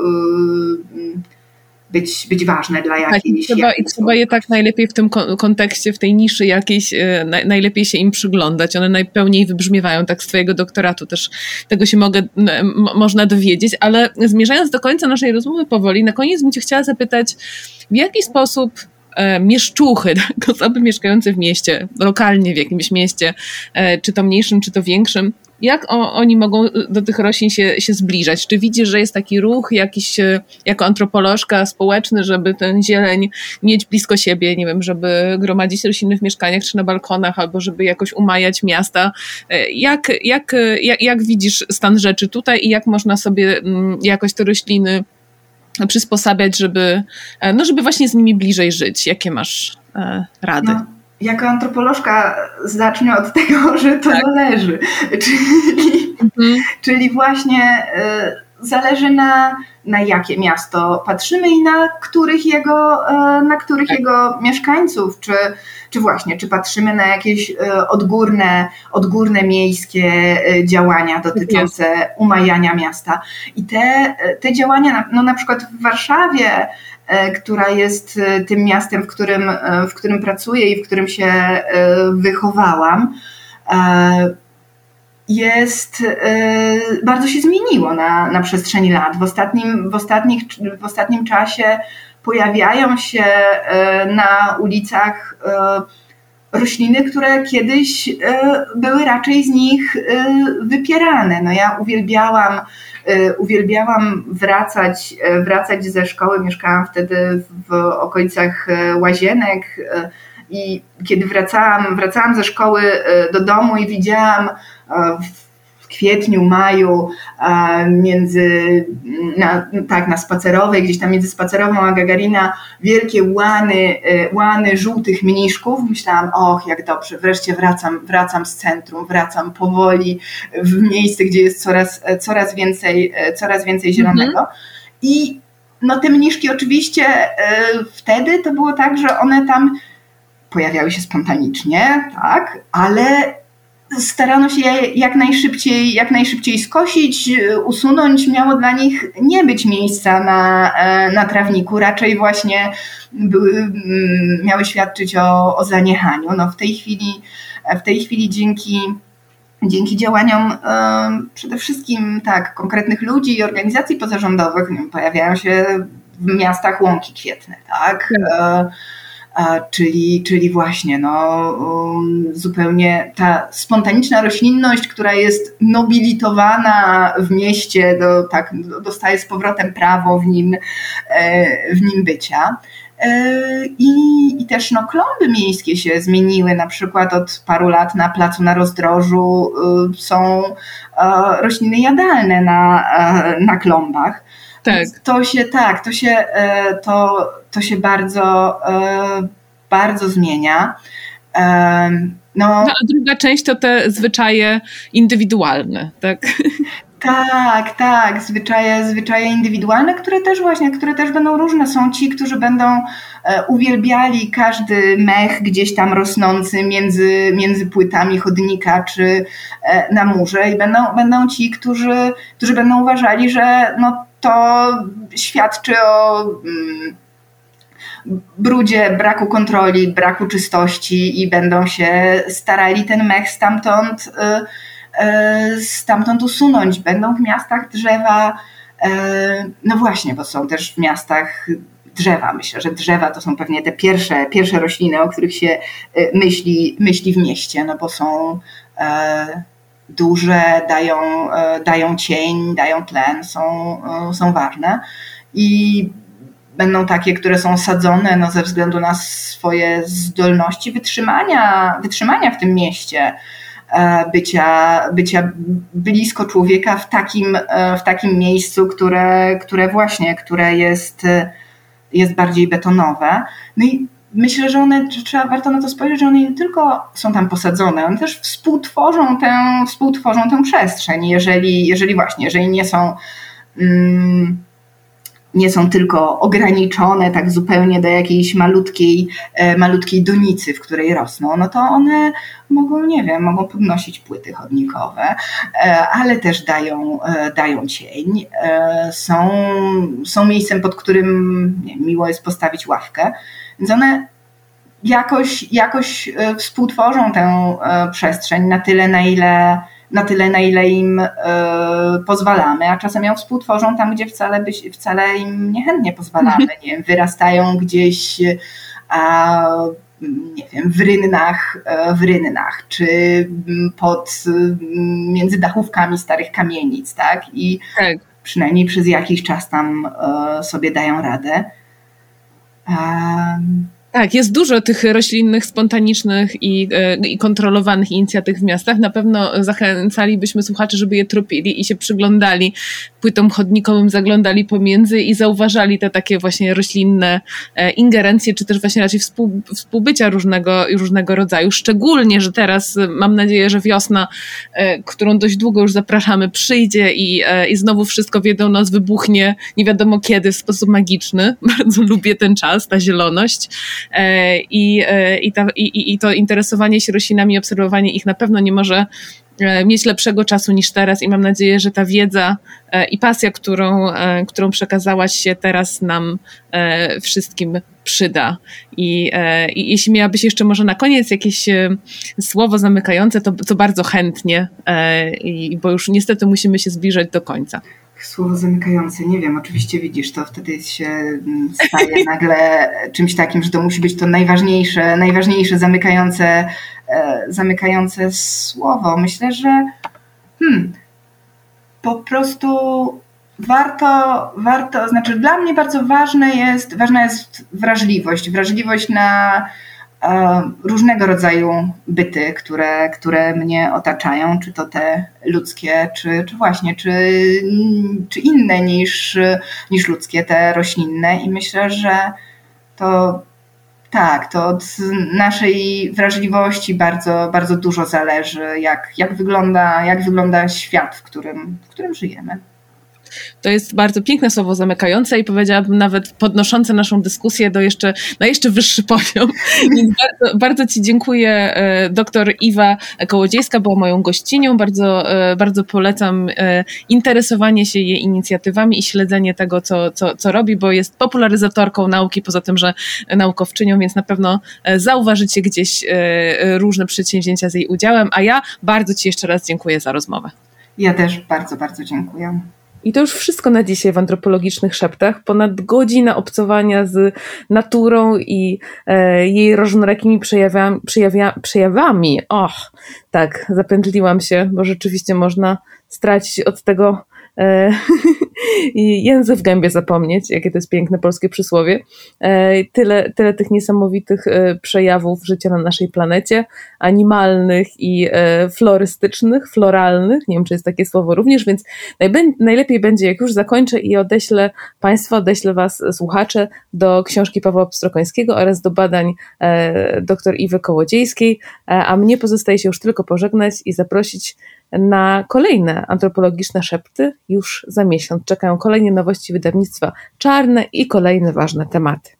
być, być ważne dla jakiejś... Tak, i, trzeba, i trzeba je tak najlepiej w tym kontekście, w tej niszy jakiejś, e, najlepiej się im przyglądać. One najpełniej wybrzmiewają, tak z twojego doktoratu też tego się mogę, można dowiedzieć, ale zmierzając do końca naszej rozmowy powoli, na koniec bym cię chciała zapytać, w jaki sposób mieszczuchy, tak, osoby mieszkające w mieście, lokalnie w jakimś mieście, e, czy to mniejszym, czy to większym, jak o, oni mogą do tych roślin się, się zbliżać? Czy widzisz, że jest taki ruch jakiś e, jako antropolożka społeczny, żeby ten zieleń mieć blisko siebie, nie wiem, żeby gromadzić rośliny w mieszkaniach czy na balkonach, albo żeby jakoś umajać miasta? E, jak, jak, jak, jak widzisz stan rzeczy tutaj i jak można sobie mm, jakoś te rośliny przysposabiać, żeby, e, no, żeby właśnie z nimi bliżej żyć? Jakie masz rady? No jako antropolożka zacznę od tego, że to tak. zależy. Czyli, mhm. czyli właśnie y, zależy na, na jakie miasto patrzymy i na których jego, y, na których tak. jego mieszkańców, czy, czy właśnie, czy patrzymy na jakieś y, odgórne, odgórne miejskie działania dotyczące umajania miasta. I te, te działania, no na przykład w Warszawie, E, która jest e, tym miastem, w którym, e, w którym pracuję i w którym się wychowałam, jest, bardzo się zmieniło na, na przestrzeni lat. W ostatnim, w, ostatnich, w ostatnim czasie pojawiają się na ulicach rośliny, które kiedyś były raczej z nich wypierane. No ja uwielbiałam uwielbiałam wracać, wracać ze szkoły. Mieszkałam wtedy w okolicach Łazienek i kiedy wracałam, wracałam ze szkoły do domu i widziałam kwietniu, maju między, na, tak, na spacerowej, gdzieś tam między spacerową a Gagarina, wielkie łany, e, łany żółtych mniszków. Myślałam, och, jak dobrze, wreszcie wracam, wracam z centrum, wracam powoli w miejsce, gdzie jest coraz, e, coraz więcej, e, coraz więcej zielonego. Mhm. I no te mniszki oczywiście wtedy to było tak, że one tam pojawiały się spontanicznie, tak, ale starano się jak najszybciej, jak najszybciej skosić, usunąć. Miało dla nich nie być miejsca na, e, na trawniku, raczej właśnie były, mm, miały świadczyć o, o zaniechaniu. No w tej chwili, w tej chwili dzięki dzięki działaniom przede wszystkim tak, konkretnych ludzi i organizacji pozarządowych pojawiają się w miastach łąki kwietne, tak? tak. Czyli, czyli właśnie no, um, zupełnie ta spontaniczna roślinność, która jest nobilitowana w mieście, do, tak, dostaje z powrotem prawo w nim, e, w nim bycia. E, I, I też no, klomby miejskie się zmieniły. Na przykład od paru lat na placu na rozdrożu y, są e, rośliny jadalne na, na klombach. Tak. To się tak, to się, to, to się bardzo, bardzo zmienia. No, no, a druga część to te zwyczaje indywidualne, tak? Tak, tak, zwyczaje, zwyczaje indywidualne, które też właśnie, które też będą różne. Są ci, którzy będą e, uwielbiali każdy mech gdzieś tam rosnący między, między płytami chodnika czy e, na murze i będą, będą ci, którzy, którzy będą uważali, że no, to świadczy o mm, brudzie, braku kontroli, braku czystości i będą się starali ten mech stamtąd, y, y, stamtąd usunąć. Będą w miastach drzewa, y, no właśnie, bo są też w miastach drzewa. Myślę, że drzewa to są pewnie te pierwsze, pierwsze rośliny, o których się myśli, myśli w mieście, no bo są duże, dają, dają cień, dają tlen, są, są ważne. I będą takie, które są sadzone no, ze względu na swoje zdolności wytrzymania, wytrzymania w tym mieście, e, bycia, bycia blisko człowieka w takim, e, w takim miejscu, które, które właśnie, które jest, jest bardziej betonowe. No i myślę, że one, trzeba warto na to spojrzeć, że one nie tylko są tam posadzone, one też współtworzą tę, współtworzą tę przestrzeń, jeżeli, jeżeli właśnie, jeżeli nie są mm, nie są tylko ograniczone tak zupełnie do jakiejś malutkiej, e, malutkiej donicy, w której rosną, no to one mogą, nie wiem, mogą podnosić płyty chodnikowe, e, ale też dają, e, dają cień. Są, są miejscem, pod którym miło jest postawić ławkę, więc one jakoś, jakoś współtworzą tę przestrzeń na tyle, na ile na tyle, na ile im y, pozwalamy, a czasem ją współtworzą tam, gdzie wcale, wcale im niechętnie pozwalamy. Nie wiem, wyrastają gdzieś a, nie wiem, w rynnach, e, w rynnach, czy pod, między dachówkami starych kamienic, tak? I tak. przynajmniej przez jakiś czas tam e, sobie dają radę. Um, Tak, jest dużo tych roślinnych, spontanicznych i, e, i kontrolowanych inicjatyw w miastach. Na pewno zachęcalibyśmy słuchaczy, żeby je tropili i się przyglądali płytom chodnikowym, zaglądali pomiędzy i zauważali te takie właśnie roślinne e, ingerencje, czy też właśnie raczej współ, współbycia różnego, różnego rodzaju. Szczególnie, że teraz e, mam nadzieję, że wiosna, którą dość długo już zapraszamy, przyjdzie i, i znowu wszystko w jedną noc wybuchnie, nie wiadomo kiedy, w sposób magiczny. Bardzo lubię ten czas, ta zieloność. E, i, e, i, ta, i, i to interesowanie się roślinami, obserwowanie ich na pewno nie może e, mieć lepszego czasu niż teraz i mam nadzieję, że ta wiedza i pasja, którą, którą przekazałaś się teraz nam wszystkim przyda. I, I jeśli miałabyś jeszcze może na koniec jakieś słowo zamykające, to, to bardzo chętnie, bo już niestety musimy się zbliżać do końca słowo zamykające, nie wiem, oczywiście widzisz, to wtedy się mm, staje nagle czymś takim, że to musi być to najważniejsze, najważniejsze zamykające, e, zamykające słowo. Myślę, że hmm, po prostu warto, warto, znaczy dla mnie bardzo ważne jest, ważna jest wrażliwość, wrażliwość na różnego rodzaju byty, które, które mnie otaczają, czy to te ludzkie, czy, czy właśnie, czy, czy inne niż, niż ludzkie, te roślinne. I myślę, że to tak, to od naszej wrażliwości bardzo, bardzo dużo zależy, jak, jak, wygląda, jak wygląda świat, w którym, w którym żyjemy. To jest bardzo piękne słowo zamykające i powiedziałabym nawet podnoszące naszą dyskusję do jeszcze, na jeszcze wyższy poziom. Więc bardzo, bardzo Ci dziękuję. E, doktor Iwa Kołodziejska była moją gościnią. Bardzo, e, bardzo polecam e, interesowanie się jej inicjatywami i śledzenie tego, co, co, co robi, bo jest popularyzatorką nauki, poza tym, że naukowczynią, więc na pewno zauważycie gdzieś różne przedsięwzięcia z jej udziałem. A ja bardzo Ci jeszcze raz dziękuję za rozmowę. Ja też bardzo, bardzo dziękuję. I to już wszystko na dzisiaj w antropologicznych szeptach. Ponad godzina obcowania z naturą i e, jej różnorakimi przejawami, przejawia, przejawami. Och, tak, zapętliłam się, bo rzeczywiście można stracić od tego i język w gębie zapomnieć, jakie to jest piękne polskie przysłowie. E, tyle, tyle tych niesamowitych e, przejawów życia na naszej planecie, animalnych i e, florystycznych, floralnych, nie wiem, czy jest takie słowo również, więc najlepiej będzie, jak już zakończę i odeślę Państwa, odeślę Was, słuchacze, do książki Pawła Pstrokońskiego oraz do badań dr Iwy Kołodziejskiej, a mnie pozostaje się już tylko pożegnać i zaprosić na kolejne antropologiczne szepty już za miesiąc. Czekają kolejne nowości wydawnictwa czarne i kolejne ważne tematy.